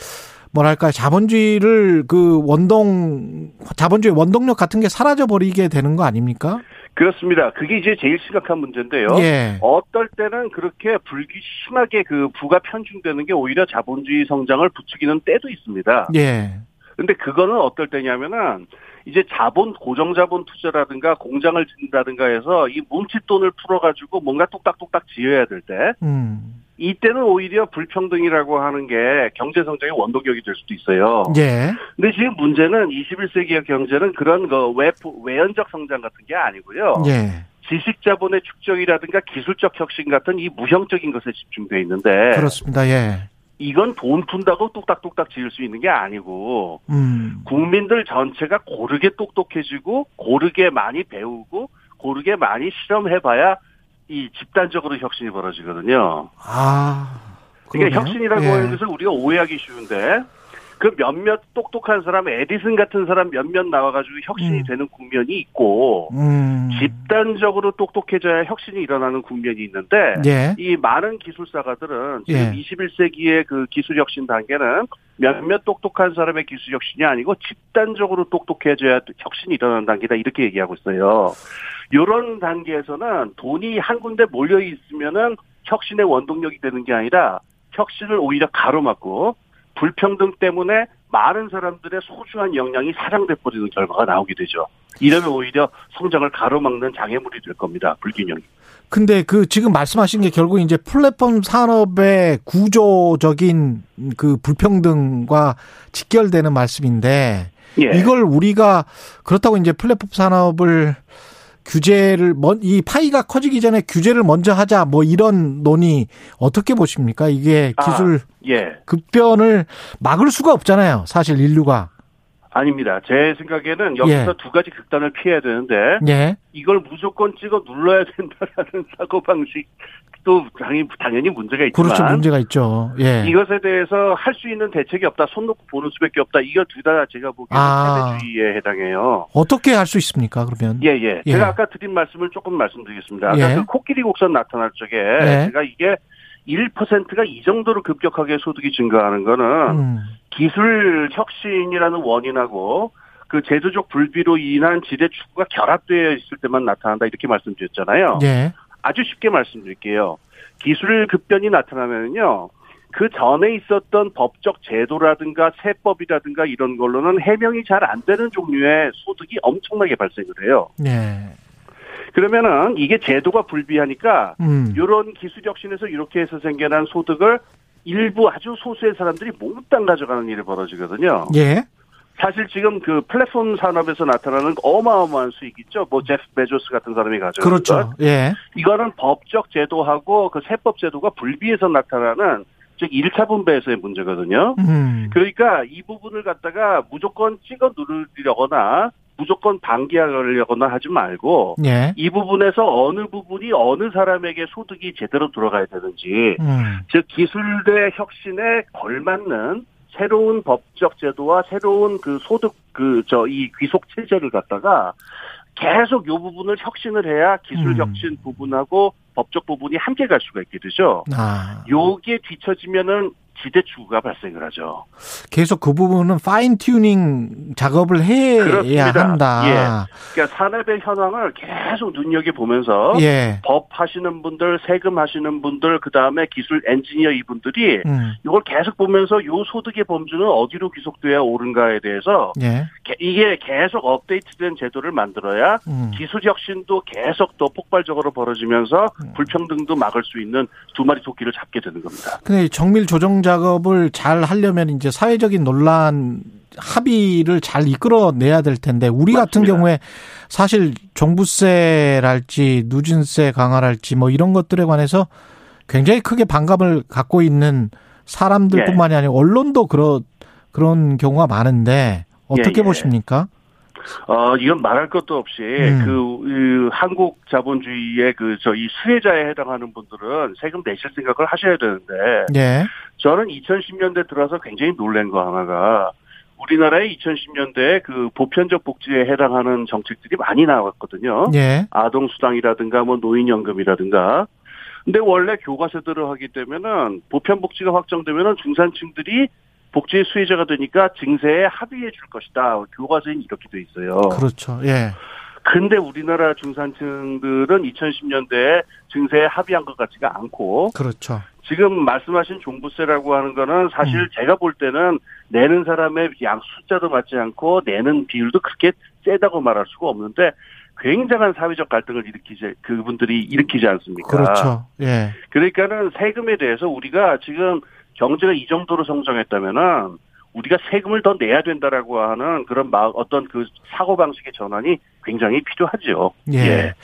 [SPEAKER 2] 뭐랄까 자본주의를 그 원동 자본주의 원동력 같은 게 사라져 버리게 되는 거 아닙니까?
[SPEAKER 10] 그렇습니다. 그게 이제 제일 심각한 문제인데요.
[SPEAKER 2] 예.
[SPEAKER 10] 어떨 때는 그렇게 불기 심하게 그 부가 편중되는 게 오히려 자본주의 성장을 부추기는 때도 있습니다.
[SPEAKER 2] 예.
[SPEAKER 10] 근데 그거는 어떨 때냐면은 이제 자본 고정 자본 투자라든가 공장을 짓는다든가 해서 이 뭉칫돈을 풀어가지고 뭔가 뚝딱뚝딱 지어야 될 때
[SPEAKER 2] 음.
[SPEAKER 10] 이때는 오히려 불평등이라고 하는 게 경제 성장의 원동력이 될 수도 있어요.
[SPEAKER 2] 예.
[SPEAKER 10] 근데 지금 문제는 21세기의 경제는 그런 거 외, 외연적 성장 같은 게 아니고요.
[SPEAKER 2] 예.
[SPEAKER 10] 지식 자본의 축적이라든가 기술적 혁신 같은 이 무형적인 것에 집중돼 있는데
[SPEAKER 2] 그렇습니다. 예.
[SPEAKER 10] 이건 돈 푼다고 뚝딱뚝딱 지을 수 있는 게 아니고
[SPEAKER 2] 음.
[SPEAKER 10] 국민들 전체가 고르게 똑똑해지고 고르게 많이 배우고 고르게 많이 실험해봐야 이 집단적으로 혁신이 벌어지거든요.
[SPEAKER 2] 아.
[SPEAKER 10] 그러니까. 혁신이라고
[SPEAKER 2] 예.
[SPEAKER 10] 하는 것을 우리가 오해하기 쉬운데 그 몇몇 똑똑한 사람, 에디슨 같은 사람 몇몇 나와가지고 혁신이
[SPEAKER 2] 음.
[SPEAKER 10] 되는 국면이 있고
[SPEAKER 2] 음.
[SPEAKER 10] 집단적으로 똑똑해져야 혁신이 일어나는 국면이 있는데
[SPEAKER 2] 예.
[SPEAKER 10] 이 많은 기술사가들은 지금
[SPEAKER 2] 예.
[SPEAKER 10] 21세기의 그 기술 혁신 단계는 몇몇 똑똑한 사람의 기술 혁신이 아니고 집단적으로 똑똑해져야 혁신이 일어나는 단계다 이렇게 얘기하고 있어요. 이런 단계에서는 돈이 한 군데 몰려 있으면은 혁신의 원동력이 되는 게 아니라 혁신을 오히려 가로막고 불평등 때문에 많은 사람들의 소중한 역량이 사장돼 버리는 결과가 나오게 되죠. 이러면 오히려 성장을 가로막는 장애물이 될 겁니다. 불균형이.
[SPEAKER 2] 근데 그 지금 말씀하신 게 결국 이제 플랫폼 산업의 구조적인 그 불평등과 직결되는 말씀인데 예. 이걸 우리가 그렇다고 이제 플랫폼 산업을 규제를 이 파이가 커지기 전에 규제를 먼저 하자 뭐 이런 논의 어떻게 보십니까? 이게 아, 기술 아, 예. 급변을 막을 수가 없잖아요. 사실 인류가.
[SPEAKER 10] 아닙니다. 제 생각에는 여기서 예. 두 가지 극단을 피해야 되는데 예. 이걸 무조건 찍어 눌러야 된다라는 사고 방식 또 당연히, 당연히 문제가 있지만
[SPEAKER 2] 그렇죠 문제가 있죠. 예.
[SPEAKER 10] 이것에 대해서 할 수 있는 대책이 없다. 손 놓고 보는 수밖에 없다. 이거 둘 다 제가 보기에는 아. 패배주의에 해당해요.
[SPEAKER 2] 어떻게 할 수 있습니까? 그러면
[SPEAKER 10] 예예. 예. 예. 제가 아까 드린 말씀을 조금 말씀드리겠습니다. 아까 예. 그 코끼리 곡선 나타날 적에 예. 제가 이게 1%가 이 정도로 급격하게 소득이 증가하는 거는 음. 기술 혁신이라는 원인하고 그 제도적 불비로 인한 지대 축구가 결합되어 있을 때만 나타난다 이렇게 말씀드렸잖아요. 예. 아주 쉽게 말씀드릴게요. 기술 급변이 나타나면요. 그 전에 있었던 법적 제도라든가 세법이라든가 이런 걸로는 해명이 잘 안 되는 종류의 소득이 엄청나게 발생을 해요. 네. 그러면은 이게 제도가 불비하니까 음. 이런 기술 혁신에서 이렇게 해서 생겨난 소득을 일부 아주 소수의 사람들이 몽땅 가져가는 일이 벌어지거든요. 예. 사실 지금 그 플랫폼 산업에서 나타나는 어마어마한 수익 있죠. 뭐 제프 베조스 같은 사람이 가져가는
[SPEAKER 2] 그렇죠. 것. 예.
[SPEAKER 10] 이거는 법적 제도하고 그 세법 제도가 불비해서 나타나는 즉 1차 분배에서의 문제거든요. 음. 그러니까 이 부분을 갖다가 무조건 찍어 누르려거나 무조건 방기하려거나 하지 말고 예. 이 부분에서 어느 부분이 어느 사람에게 소득이 제대로 들어가야 되는지 음. 즉 기술적 혁신에 걸맞는 새로운 법적 제도와 새로운 그 소득 그 저 이 귀속 체제를 갖다가 계속 요 부분을 혁신을 해야 기술 음. 혁신 음. 부분하고 법적 부분이 함께 갈 수가 있게 되죠. 아. 요게 뒤처지면은 지대 추구가 발생을 하죠.
[SPEAKER 2] 계속 그 부분은 fine tuning 작업을 해야 그렇습니다. 한다.
[SPEAKER 10] 예. 그러니까 산업의 현황을 계속 눈여겨 보면서 예. 법 하시는 분들, 세금 하시는 분들, 그 다음에 기술 엔지니어 이분들이 음. 이걸 계속 보면서 요 소득의 범주는 어디로 귀속돼야 옳은가에 대해서 예. 이게 계속 업데이트된 제도를 만들어야 음. 기술 혁신도 계속 더 폭발적으로 벌어지면서 음. 불평등도 막을 수 있는 두 마리 토끼를 잡게 되는 겁니다.
[SPEAKER 2] 근데 정밀 조정 작업을 잘 하려면 이제 사회적인 논란 합의를 잘 이끌어내야 될 텐데 우리 맞습니다. 같은 경우에 사실 종부세랄지 누진세 강화랄지 뭐 이런 것들에 관해서 굉장히 크게 반감을 갖고 있는 사람들뿐만이 예. 아니라 언론도 그런 그런 경우가 많은데 어떻게 예, 예. 보십니까?
[SPEAKER 10] 어, 이건 말할 것도 없이 음. 그, 그 한국 자본주의의 그 저희 수혜자에 해당하는 분들은 세금 내실 생각을 하셔야 되는데 예. 저는 2010년대 들어서 굉장히 놀란 거 하나가 우리나라의 2010년대에 그 보편적 복지에 해당하는 정책들이 많이 나왔거든요. 예. 아동 수당이라든가 뭐 노인 연금이라든가. 근데 원래 교과서 들어가기 때문에는 보편 복지가 확정되면은 중산층들이 복지 수혜자가 되니까 증세에 합의해 줄 것이다. 교과서엔 이렇게 돼 있어요.
[SPEAKER 2] 그렇죠. 예.
[SPEAKER 10] 근데 우리나라 중산층들은 2010년대에 증세에 합의한 것 같지가 않고.
[SPEAKER 2] 그렇죠.
[SPEAKER 10] 지금 말씀하신 종부세라고 하는 거는 사실 음. 제가 볼 때는 내는 사람의 양 숫자도 맞지 않고 내는 비율도 그렇게 세다고 말할 수가 없는데 굉장한 사회적 갈등을 일으키지 그분들이 일으키지 않습니까?
[SPEAKER 2] 그렇죠. 예.
[SPEAKER 10] 그러니까는 세금에 대해서 우리가 지금 경제가 이 정도로 성장했다면은 우리가 세금을 더 내야 된다라고 하는 그런 막 어떤 그 사고 방식의 전환이 굉장히 필요하죠.
[SPEAKER 2] 예. 예.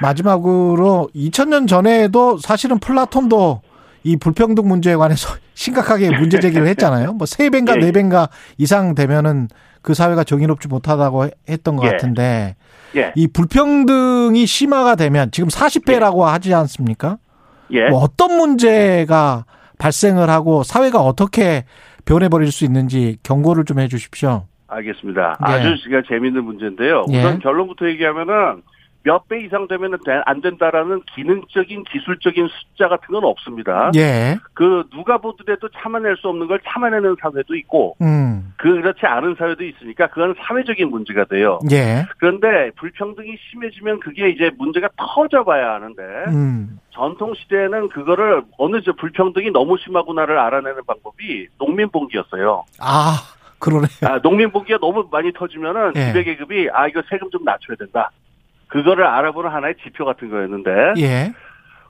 [SPEAKER 2] 마지막으로 2000년 전에도 사실은 플라톤도 이 불평등 문제에 관해서 심각하게 문제 제기를 했잖아요. 뭐세 배인가 예. 네 배인가 이상 되면은 그 사회가 정의롭지 못하다고 했던 것 예. 같은데 예. 이 불평등이 심화가 되면 지금 40배라고 예. 하지 않습니까? 예. 뭐 어떤 문제가 발생을 하고 사회가 어떻게 변해버릴 수 있는지 경고를 좀 해 주십시오.
[SPEAKER 10] 알겠습니다. 예. 아주 제가 재미있는 문제인데요. 우선 예. 결론부터 얘기하면은 몇 배 이상 되면 안 된다라는 기능적인 기술적인 숫자 같은 건 없습니다. 예. 그 누가 보더라도 참아낼 수 없는 걸 참아내는 사회도 있고, 음. 그 그렇지 않은 사회도 있으니까 그건 사회적인 문제가 돼요. 예. 그런데 불평등이 심해지면 그게 이제 문제가 터져봐야 하는데, 음. 전통 시대에는 그거를 어느 저 불평등이 너무 심하구나를 알아내는 방법이 농민봉기였어요.
[SPEAKER 2] 아. 그러네.
[SPEAKER 10] 아, 농민봉기가 너무 많이 터지면은 예. 지배계급이 아 이거 세금 좀 낮춰야 된다. 그거를 알아보는 하나의 지표 같은 거였는데 예.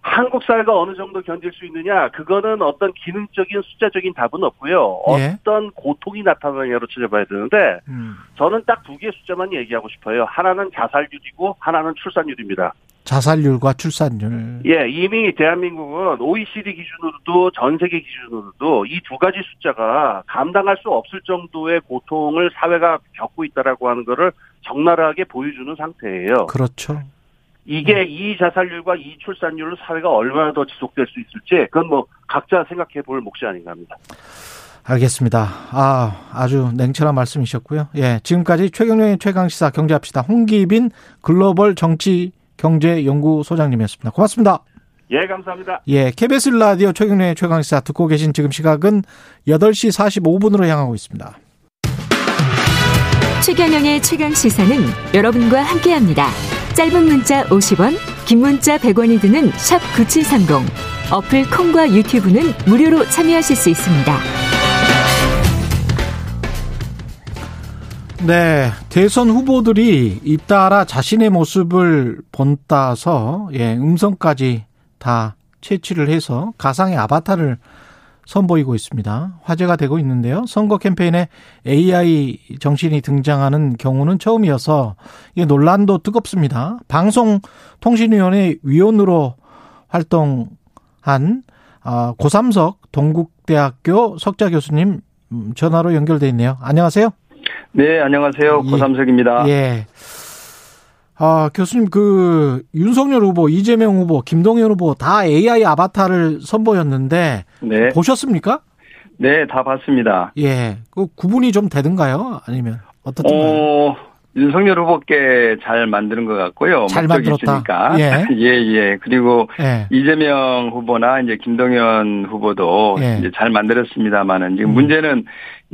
[SPEAKER 10] 한국 사회가 어느 정도 견딜 수 있느냐 그거는 어떤 기능적인 숫자적인 답은 없고요. 예. 어떤 고통이 나타나냐로 찾아봐야 되는데 음. 저는 딱 두 개의 숫자만 얘기하고 싶어요. 하나는 자살률이고 하나는 출산율입니다.
[SPEAKER 2] 자살률과 출산율.
[SPEAKER 10] 예, 이미 대한민국은 OECD 기준으로도 전 세계 기준으로도 이 두 가지 숫자가 감당할 수 없을 정도의 고통을 사회가 겪고 있다라고 하는 것을 적나라하게 보여주는 상태예요.
[SPEAKER 2] 그렇죠.
[SPEAKER 10] 이게 음. 이 자살률과 이 출산율을 사회가 얼마나 더 지속될 수 있을지 그건 뭐 각자 생각해 볼 몫이 아닌가 합니다.
[SPEAKER 2] 알겠습니다. 아, 아주 냉철한 말씀이셨고요. 예, 지금까지 최경영의 최강 시사 경제합시다. 홍기빈 글로벌 정치 경제연구소장님이었습니다. 고맙습니다.
[SPEAKER 10] 예, 감사합니다.
[SPEAKER 2] 예, KBS 라디오 최경영의 최강시사 듣고 계신 지금 시각은 8시 45분으로 향하고 있습니다.
[SPEAKER 3] 최경영의 최강시사는 여러분과 함께합니다. 짧은 문자 50원, 긴 문자 100원이 드는 샵 9730. 어플 콩과 유튜브는 무료로 참여하실 수 있습니다.
[SPEAKER 2] 네, 대선 후보들이 잇따라 자신의 모습을 본따서 예, 음성까지 다 채취를 해서 가상의 아바타를 선보이고 있습니다. 화제가 되고 있는데요. 선거 캠페인에 AI 정신이 등장하는 경우는 처음이어서 이게 논란도 뜨겁습니다. 방송통신위원회 위원으로 활동한 아, 고삼석 동국대학교 석자 교수님 음, 전화로 연결돼 있네요. 안녕하세요.
[SPEAKER 11] 네, 안녕하세요. 예. 고삼석입니다.
[SPEAKER 2] 예. 아, 교수님, 그, 윤석열 후보, 이재명 후보, 김동연 후보 다 AI 아바타를 선보였는데. 네. 보셨습니까?
[SPEAKER 11] 네, 다 봤습니다.
[SPEAKER 2] 예. 그 구분이 좀 되든가요? 아니면 어떻든가요? 어,
[SPEAKER 11] 윤석열 후보께 잘 만드는 것 같고요.
[SPEAKER 2] 잘 만들었다.
[SPEAKER 11] 있으니까. 예. 예, 예. 그리고 예. 이재명 후보나 이제 김동연 후보도 예. 이제 잘 만들었습니다만은 지금 음. 문제는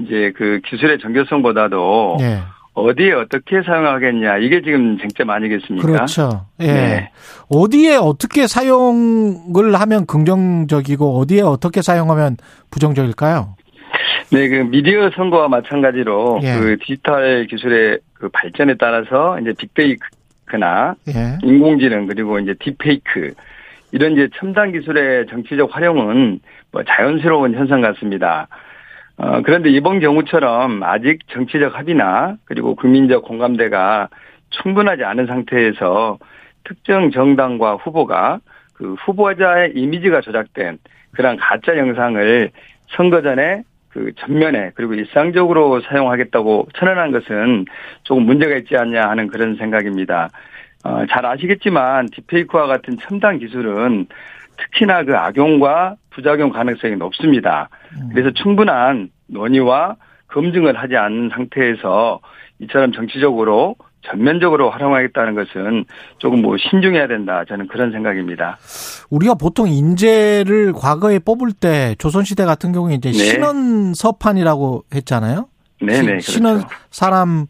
[SPEAKER 11] 이제 그 기술의 정교성보다도 예. 어디에 어떻게 사용하겠냐 이게 지금 쟁점 아니겠습니까?
[SPEAKER 2] 그렇죠. 예. 네. 어디에 어떻게 사용을 하면 긍정적이고 어디에 어떻게 사용하면 부정적일까요?
[SPEAKER 11] 네, 그 미디어 선거와 마찬가지로 예. 그 디지털 기술의 그 발전에 따라서 이제 빅데이크나 예. 인공지능 그리고 이제 딥페이크 이런 이제 첨단 기술의 정치적 활용은 뭐 자연스러운 현상 같습니다. 어, 그런데 이번 경우처럼 아직 정치적 합의나 그리고 국민적 공감대가 충분하지 않은 상태에서 특정 정당과 후보가 그 후보자의 이미지가 조작된 그런 가짜 영상을 선거 전에 그 전면에 그리고 일상적으로 사용하겠다고 선언한 것은 조금 문제가 있지 않냐 하는 그런 생각입니다. 어, 잘 아시겠지만 딥페이크와 같은 첨단 기술은 특히나 그 악용과 부작용 가능성이 높습니다. 음. 그래서 충분한 논의와 검증을 하지 않은 상태에서 이처럼 정치적으로 전면적으로 활용하겠다는 것은 조금 뭐 신중해야 된다. 저는 그런 생각입니다.
[SPEAKER 2] 우리가 보통 인재를 과거에 뽑을 때 조선시대 같은 경우에 이제 네. 신원 서판이라고 했잖아요.
[SPEAKER 11] 네네. 그렇죠.
[SPEAKER 2] 신원 사람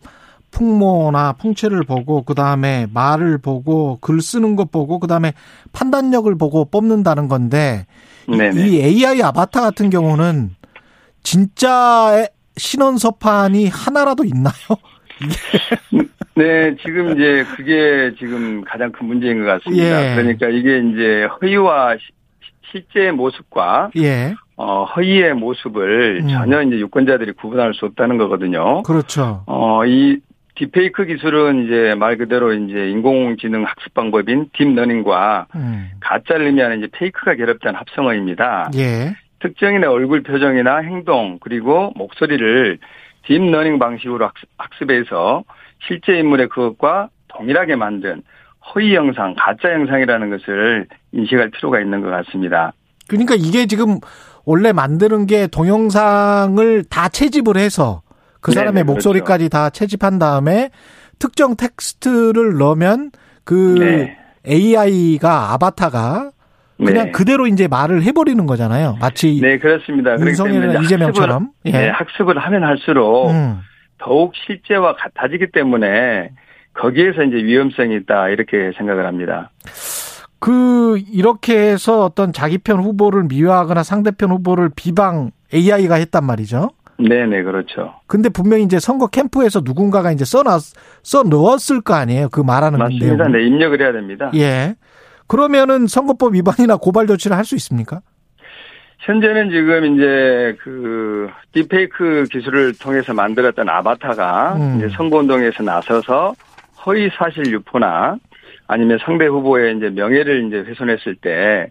[SPEAKER 2] 풍모나 풍채를 보고 그 다음에 말을 보고 글 쓰는 것 보고 그 다음에 판단력을 보고 뽑는다는 건데 네네. 이 AI 아바타 같은 경우는 진짜 신언서판이 하나라도 있나요?
[SPEAKER 11] 네, 지금 이제 그게 지금 가장 큰 문제인 것 같습니다. 예. 그러니까 이게 이제 허위와 시, 실제 모습과 예. 어, 허위의 모습을 음. 전혀 이제 유권자들이 구분할 수 없다는 거거든요.
[SPEAKER 2] 그렇죠.
[SPEAKER 11] 어, 이 딥페이크 기술은 이제 말 그대로 이제 인공지능 학습 방법인 딥러닝과 음. 가짜를 의미하는 이제 fake가 결합된 합성어입니다. 예. 특정인의 얼굴 표정이나 행동 그리고 목소리를 딥러닝 방식으로 학습, 해서 실제 인물의 그것과 동일하게 만든 허위 영상, 가짜 영상이라는 것을 인식할 필요가 있는 것 같습니다.
[SPEAKER 2] 그러니까 이게 지금 원래 만드는 게 동영상을 다 채집을 해서 그 사람의 네네. 목소리까지 그렇죠. 다 채집한 다음에 특정 텍스트를 넣으면 그 네. AI가 아바타가 그냥 네. 그대로 이제 말을 해버리는 거잖아요. 마치
[SPEAKER 11] 네 그렇습니다.
[SPEAKER 2] 윤석열 이재명처럼
[SPEAKER 11] 학습을, 예. 네, 학습을 하면 할수록 음. 더욱 실제와 같아지기 때문에 거기에서 이제 위험성이 있다 이렇게 생각을 합니다.
[SPEAKER 2] 그 이렇게 해서 어떤 자기 편 후보를 미화하거나 상대편 후보를 비방 AI가 했단 말이죠.
[SPEAKER 11] 네네 그렇죠.
[SPEAKER 2] 근데 분명히 이제 선거 캠프에서 누군가가 이제 써놨 써 넣었을 거 아니에요. 그 말하는
[SPEAKER 11] 맞습니다. 네 입력을 해야 됩니다.
[SPEAKER 2] 예. 그러면은 선거법 위반이나 고발 조치를 할 수 있습니까?
[SPEAKER 11] 현재는 지금 이제 그 딥페이크 기술을 통해서 만들었던 아바타가 음. 이제 선거운동에서 나서서 허위 사실 유포나 아니면 상대 후보의 이제 명예를 이제 훼손했을 때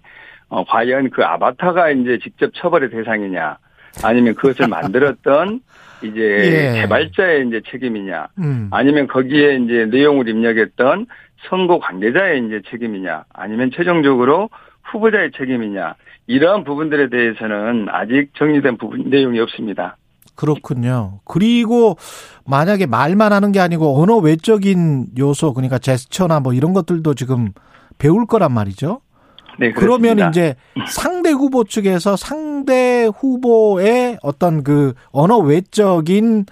[SPEAKER 11] 어, 과연 그 아바타가 이제 직접 처벌의 대상이냐 아니면 그것을 만들었던 이제 예. 개발자의 이제 책임이냐 음. 아니면 거기에 이제 내용을 입력했던 선거 관계자의 이제 책임이냐 아니면 최종적으로 후보자의 책임이냐 이러한 부분들에 대해서는 아직 정리된 부분 내용이 없습니다.
[SPEAKER 2] 그렇군요. 그리고 만약에 말만 하는 게 아니고 언어 외적인 요소 그러니까 제스처나 뭐 이런 것들도 지금 배울 거란 말이죠.
[SPEAKER 11] 네,
[SPEAKER 2] 그러면 이제 상대 후보 측에서 상대 후보의 어떤 그 언어 외적인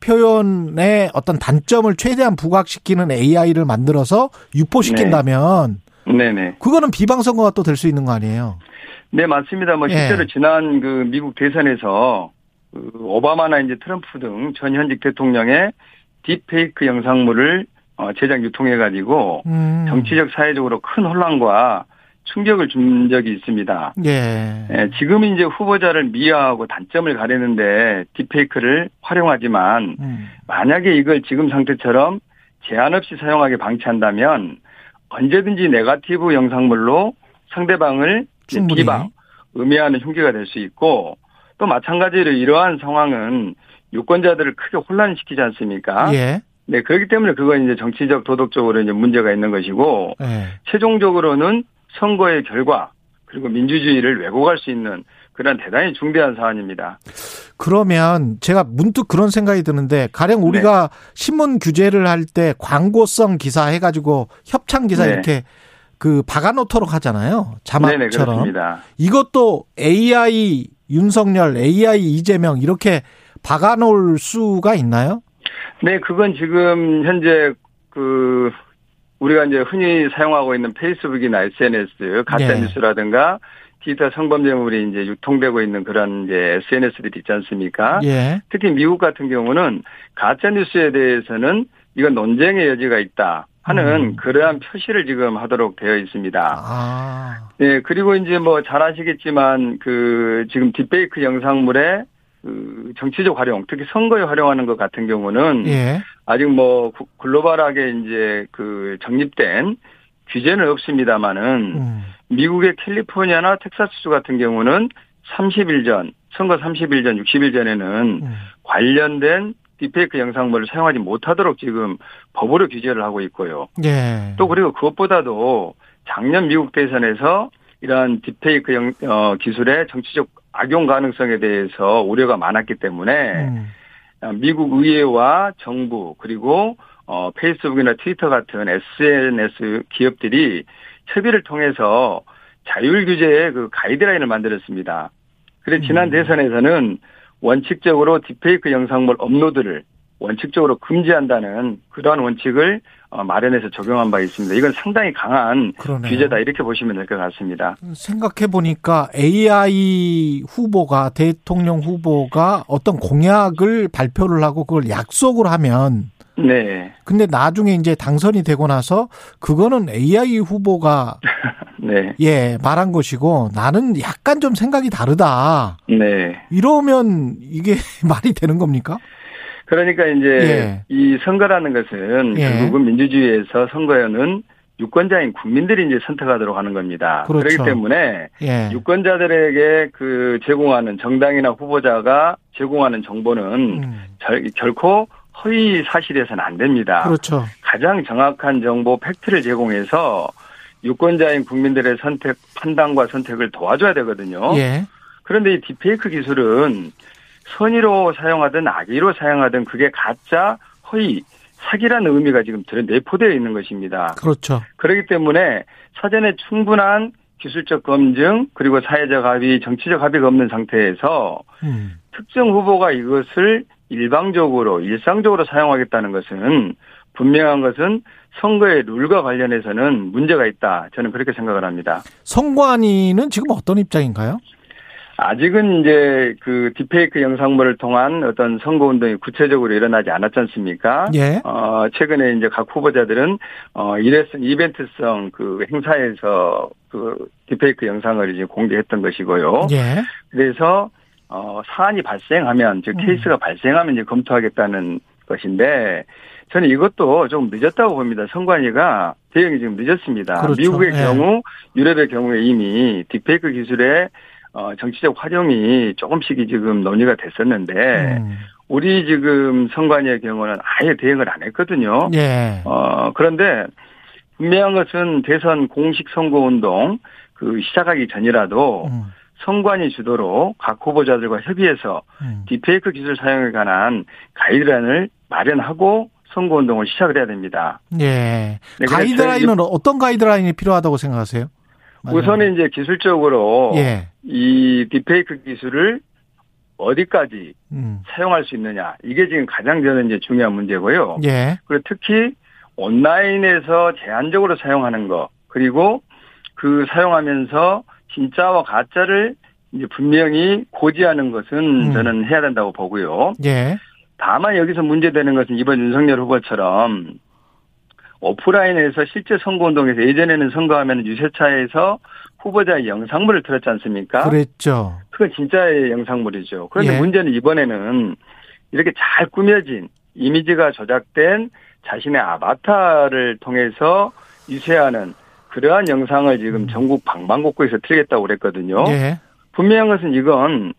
[SPEAKER 2] 표현의 어떤 단점을 최대한 부각시키는 AI를 만들어서 유포시킨다면
[SPEAKER 11] 네. 네
[SPEAKER 2] 그거는 비방 선거가 또 될 수 있는 거 아니에요?
[SPEAKER 11] 네, 맞습니다. 뭐 실제로 예. 지난 그 미국 대선에서 그 오바마나 이제 트럼프 등 전 현직 대통령의 딥페이크 영상물을 어, 제작 유통해 가지고 음. 정치적 사회적으로 큰 혼란과 충격을 준 적이 있습니다.
[SPEAKER 2] 예.
[SPEAKER 11] 예. 지금 이제 후보자를 미화하고 단점을 가리는데 딥페이크를 활용하지만 음. 만약에 이걸 지금 상태처럼 제한 없이 사용하게 방치한다면 언제든지 네가티브 영상물로 상대방을 비방, 의미하는 흉기가 될 수 있고 또 마찬가지로 이러한 상황은 유권자들을 크게 혼란시키지 않습니까?
[SPEAKER 2] 예.
[SPEAKER 11] 네, 그렇기 때문에 그건 이제 정치적 도덕적으로 이제 문제가 있는 것이고 예. 최종적으로는 선거의 결과 그리고 민주주의를 왜곡할 수 있는 그런 대단히 중대한 사안입니다.
[SPEAKER 2] 그러면 제가 문득 그런 생각이 드는데 가령 우리가 네. 신문 규제를 할 때 광고성 기사 해가지고 협찬 기사 네. 이렇게 그 박아놓도록 하잖아요. 자막처럼.
[SPEAKER 11] 네네,
[SPEAKER 2] 이것도 AI 윤석열, AI 이재명 이렇게 박아놓을 수가 있나요?
[SPEAKER 11] 네, 그건 지금 현재 그 우리가 이제 흔히 사용하고 있는 페이스북이나 SNS 가짜 네. 뉴스라든가 디지털 성범죄물이 이제 유통되고 있는 그런 이제 SNS들이 있지 않습니까?
[SPEAKER 2] 예.
[SPEAKER 11] 특히 미국 같은 경우는 가짜 뉴스에 대해서는 이건 논쟁의 여지가 있다. 하는 음. 그러한 표시를 지금 하도록 되어 있습니다.
[SPEAKER 2] 아.
[SPEAKER 11] 네, 그리고 이제 뭐 잘 아시겠지만 그 지금 딥페이크 영상물에 그 정치적 활용, 특히 선거에 활용하는 것 같은 경우는
[SPEAKER 2] 예.
[SPEAKER 11] 아직 뭐 글로벌하게 이제 그 정립된 규제는 없습니다만은 음. 미국의 캘리포니아나 텍사스주 같은 경우는 30일 전, 선거 30일 전, 60일 전에는 음. 관련된 딥페이크 영상물을 사용하지 못하도록 지금 법으로 규제를 하고 있고요.
[SPEAKER 2] 예.
[SPEAKER 11] 또 그리고 그것보다도 작년 미국 대선에서 이러한 딥페이크 영, 어, 기술의 정치적 악용 가능성에 대해서 우려가 많았기 때문에 음. 미국 의회와 정부 그리고 어, 페이스북이나 트위터 같은 SNS 기업들이 협의를 통해서 자율 규제의 그 가이드라인을 만들었습니다. 그래 지난 음. 대선에서는 원칙적으로 딥페이크 영상물 업로드를 원칙적으로 금지한다는 그러한 원칙을 어, 마련해서 적용한 바 있습니다. 이건 상당히 강한 그러네요. 규제다 이렇게 보시면 될 것 같습니다.
[SPEAKER 2] 생각해 보니까 AI 후보가 대통령 후보가 어떤 공약을 발표를 하고 그걸 약속을 하면
[SPEAKER 11] 네.
[SPEAKER 2] 근데 나중에 이제 당선이 되고 나서 그거는 AI 후보가
[SPEAKER 11] 네.
[SPEAKER 2] 예, 말한 것이고 나는 약간 좀 생각이 다르다.
[SPEAKER 11] 네.
[SPEAKER 2] 이러면 이게 말이 되는 겁니까?
[SPEAKER 11] 그러니까 이제 예. 이 선거라는 것은 예. 결국은 민주주의에서 선거에는 유권자인 국민들이 이제 선택하도록 하는 겁니다.
[SPEAKER 2] 그렇죠.
[SPEAKER 11] 그렇기 때문에
[SPEAKER 2] 예.
[SPEAKER 11] 유권자들에게 그 제공하는 정당이나 후보자가 제공하는 정보는 음. 절, 결코 허위 사실에서는 안 됩니다.
[SPEAKER 2] 그렇죠.
[SPEAKER 11] 가장 정확한 정보 팩트를 제공해서 유권자인 국민들의 선택 판단과 선택을 도와줘야 되거든요.
[SPEAKER 2] 예.
[SPEAKER 11] 그런데 이 디페이크 기술은 선의로 사용하든 악의로 사용하든 그게 가짜 허위 사기라는 의미가 지금 들어 내포되어 있는 것입니다.
[SPEAKER 2] 그렇죠.
[SPEAKER 11] 그렇기 때문에 사전에 충분한 기술적 검증 그리고 사회적 합의, 정치적 합의가 없는 상태에서 음. 특정 후보가 이것을 일방적으로 일상적으로 사용하겠다는 것은 분명한 것은 선거의 룰과 관련해서는 문제가 있다. 저는 그렇게 생각을 합니다.
[SPEAKER 2] 선관위는 지금 어떤 입장인가요?
[SPEAKER 11] 아직은 이제 그 디페이크 영상물을 통한 어떤 선거 운동이 구체적으로 일어나지 않았지 않습니까?
[SPEAKER 2] 예.
[SPEAKER 11] 어, 최근에 이제 각 후보자들은 어, 이레슨 이벤트성 그 행사에서 그 디페이크 영상을 이제 공개했던 것이고요.
[SPEAKER 2] 예.
[SPEAKER 11] 그래서 어, 사안이 발생하면 즉 음. 케이스가 음. 발생하면 이제 검토하겠다는 것인데 저는 이것도 좀 늦었다고 봅니다. 선관위가 대응이 지금 늦었습니다. 그렇죠. 미국의 예. 경우 유럽의 경우에 이미 디페이크 기술의 어, 정치적 활용이 조금씩이 지금 논의가 됐었는데, 음. 우리 지금 선관위의 경우는 아예 대응을 안 했거든요.
[SPEAKER 2] 예.
[SPEAKER 11] 어, 그런데 분명한 것은 대선 공식 선거운동 그 시작하기 전이라도 음. 선관위 주도로 각 후보자들과 협의해서 음. 디페이크 기술 사용에 관한 가이드라인을 마련하고 선거운동을 시작을 해야 됩니다.
[SPEAKER 2] 예. 네, 가이드라인은 어떤 가이드라인이 필요하다고 생각하세요?
[SPEAKER 11] 우선은 이제 기술적으로 예. 이 딥페이크 기술을 어디까지 음. 사용할 수 있느냐 이게 지금 가장 저는 이제 중요한 문제고요.
[SPEAKER 2] 예.
[SPEAKER 11] 그리고 특히 온라인에서 제한적으로 사용하는 거 그리고 그 사용하면서 진짜와 가짜를 이제 분명히 고지하는 것은 음. 저는 해야 된다고 보고요.
[SPEAKER 2] 예.
[SPEAKER 11] 다만 여기서 문제되는 것은 이번 윤석열 후보처럼 오프라인에서 실제 선거운동에서 예전에는 선거하면 유세차에서 후보자의 영상물을 틀었지 않습니까?
[SPEAKER 2] 그랬죠.
[SPEAKER 11] 그건 진짜의 영상물이죠. 그런데 예. 문제는 이번에는 이렇게 잘 꾸며진 이미지가 조작된 자신의 아바타를 통해서 유세하는 그러한 영상을 지금 음. 전국 방방곡곡에서 틀겠다고 그랬거든요.
[SPEAKER 2] 예.
[SPEAKER 11] 분명한 것은 이건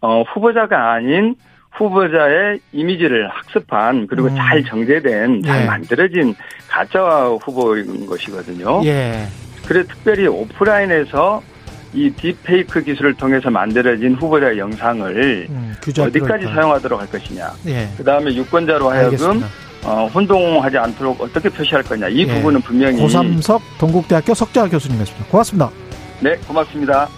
[SPEAKER 11] 어, 후보자가 아닌 후보자의 이미지를 학습한 그리고 음. 잘 정제된 잘 예. 만들어진 가짜 후보인 것이거든요.
[SPEAKER 2] 예.
[SPEAKER 11] 그래 특별히 오프라인에서 이 딥페이크 기술을 통해서 만들어진 후보자 영상을 음, 어디까지 사용하도록 할 것이냐.
[SPEAKER 2] 예.
[SPEAKER 11] 그 다음에 유권자로 하여금 어, 혼동하지 않도록 어떻게 표시할 거냐. 이 예. 부분은 분명히
[SPEAKER 2] 고삼석 동국대학교 석자 교수님이었습니다. 고맙습니다.
[SPEAKER 11] 네, 고맙습니다.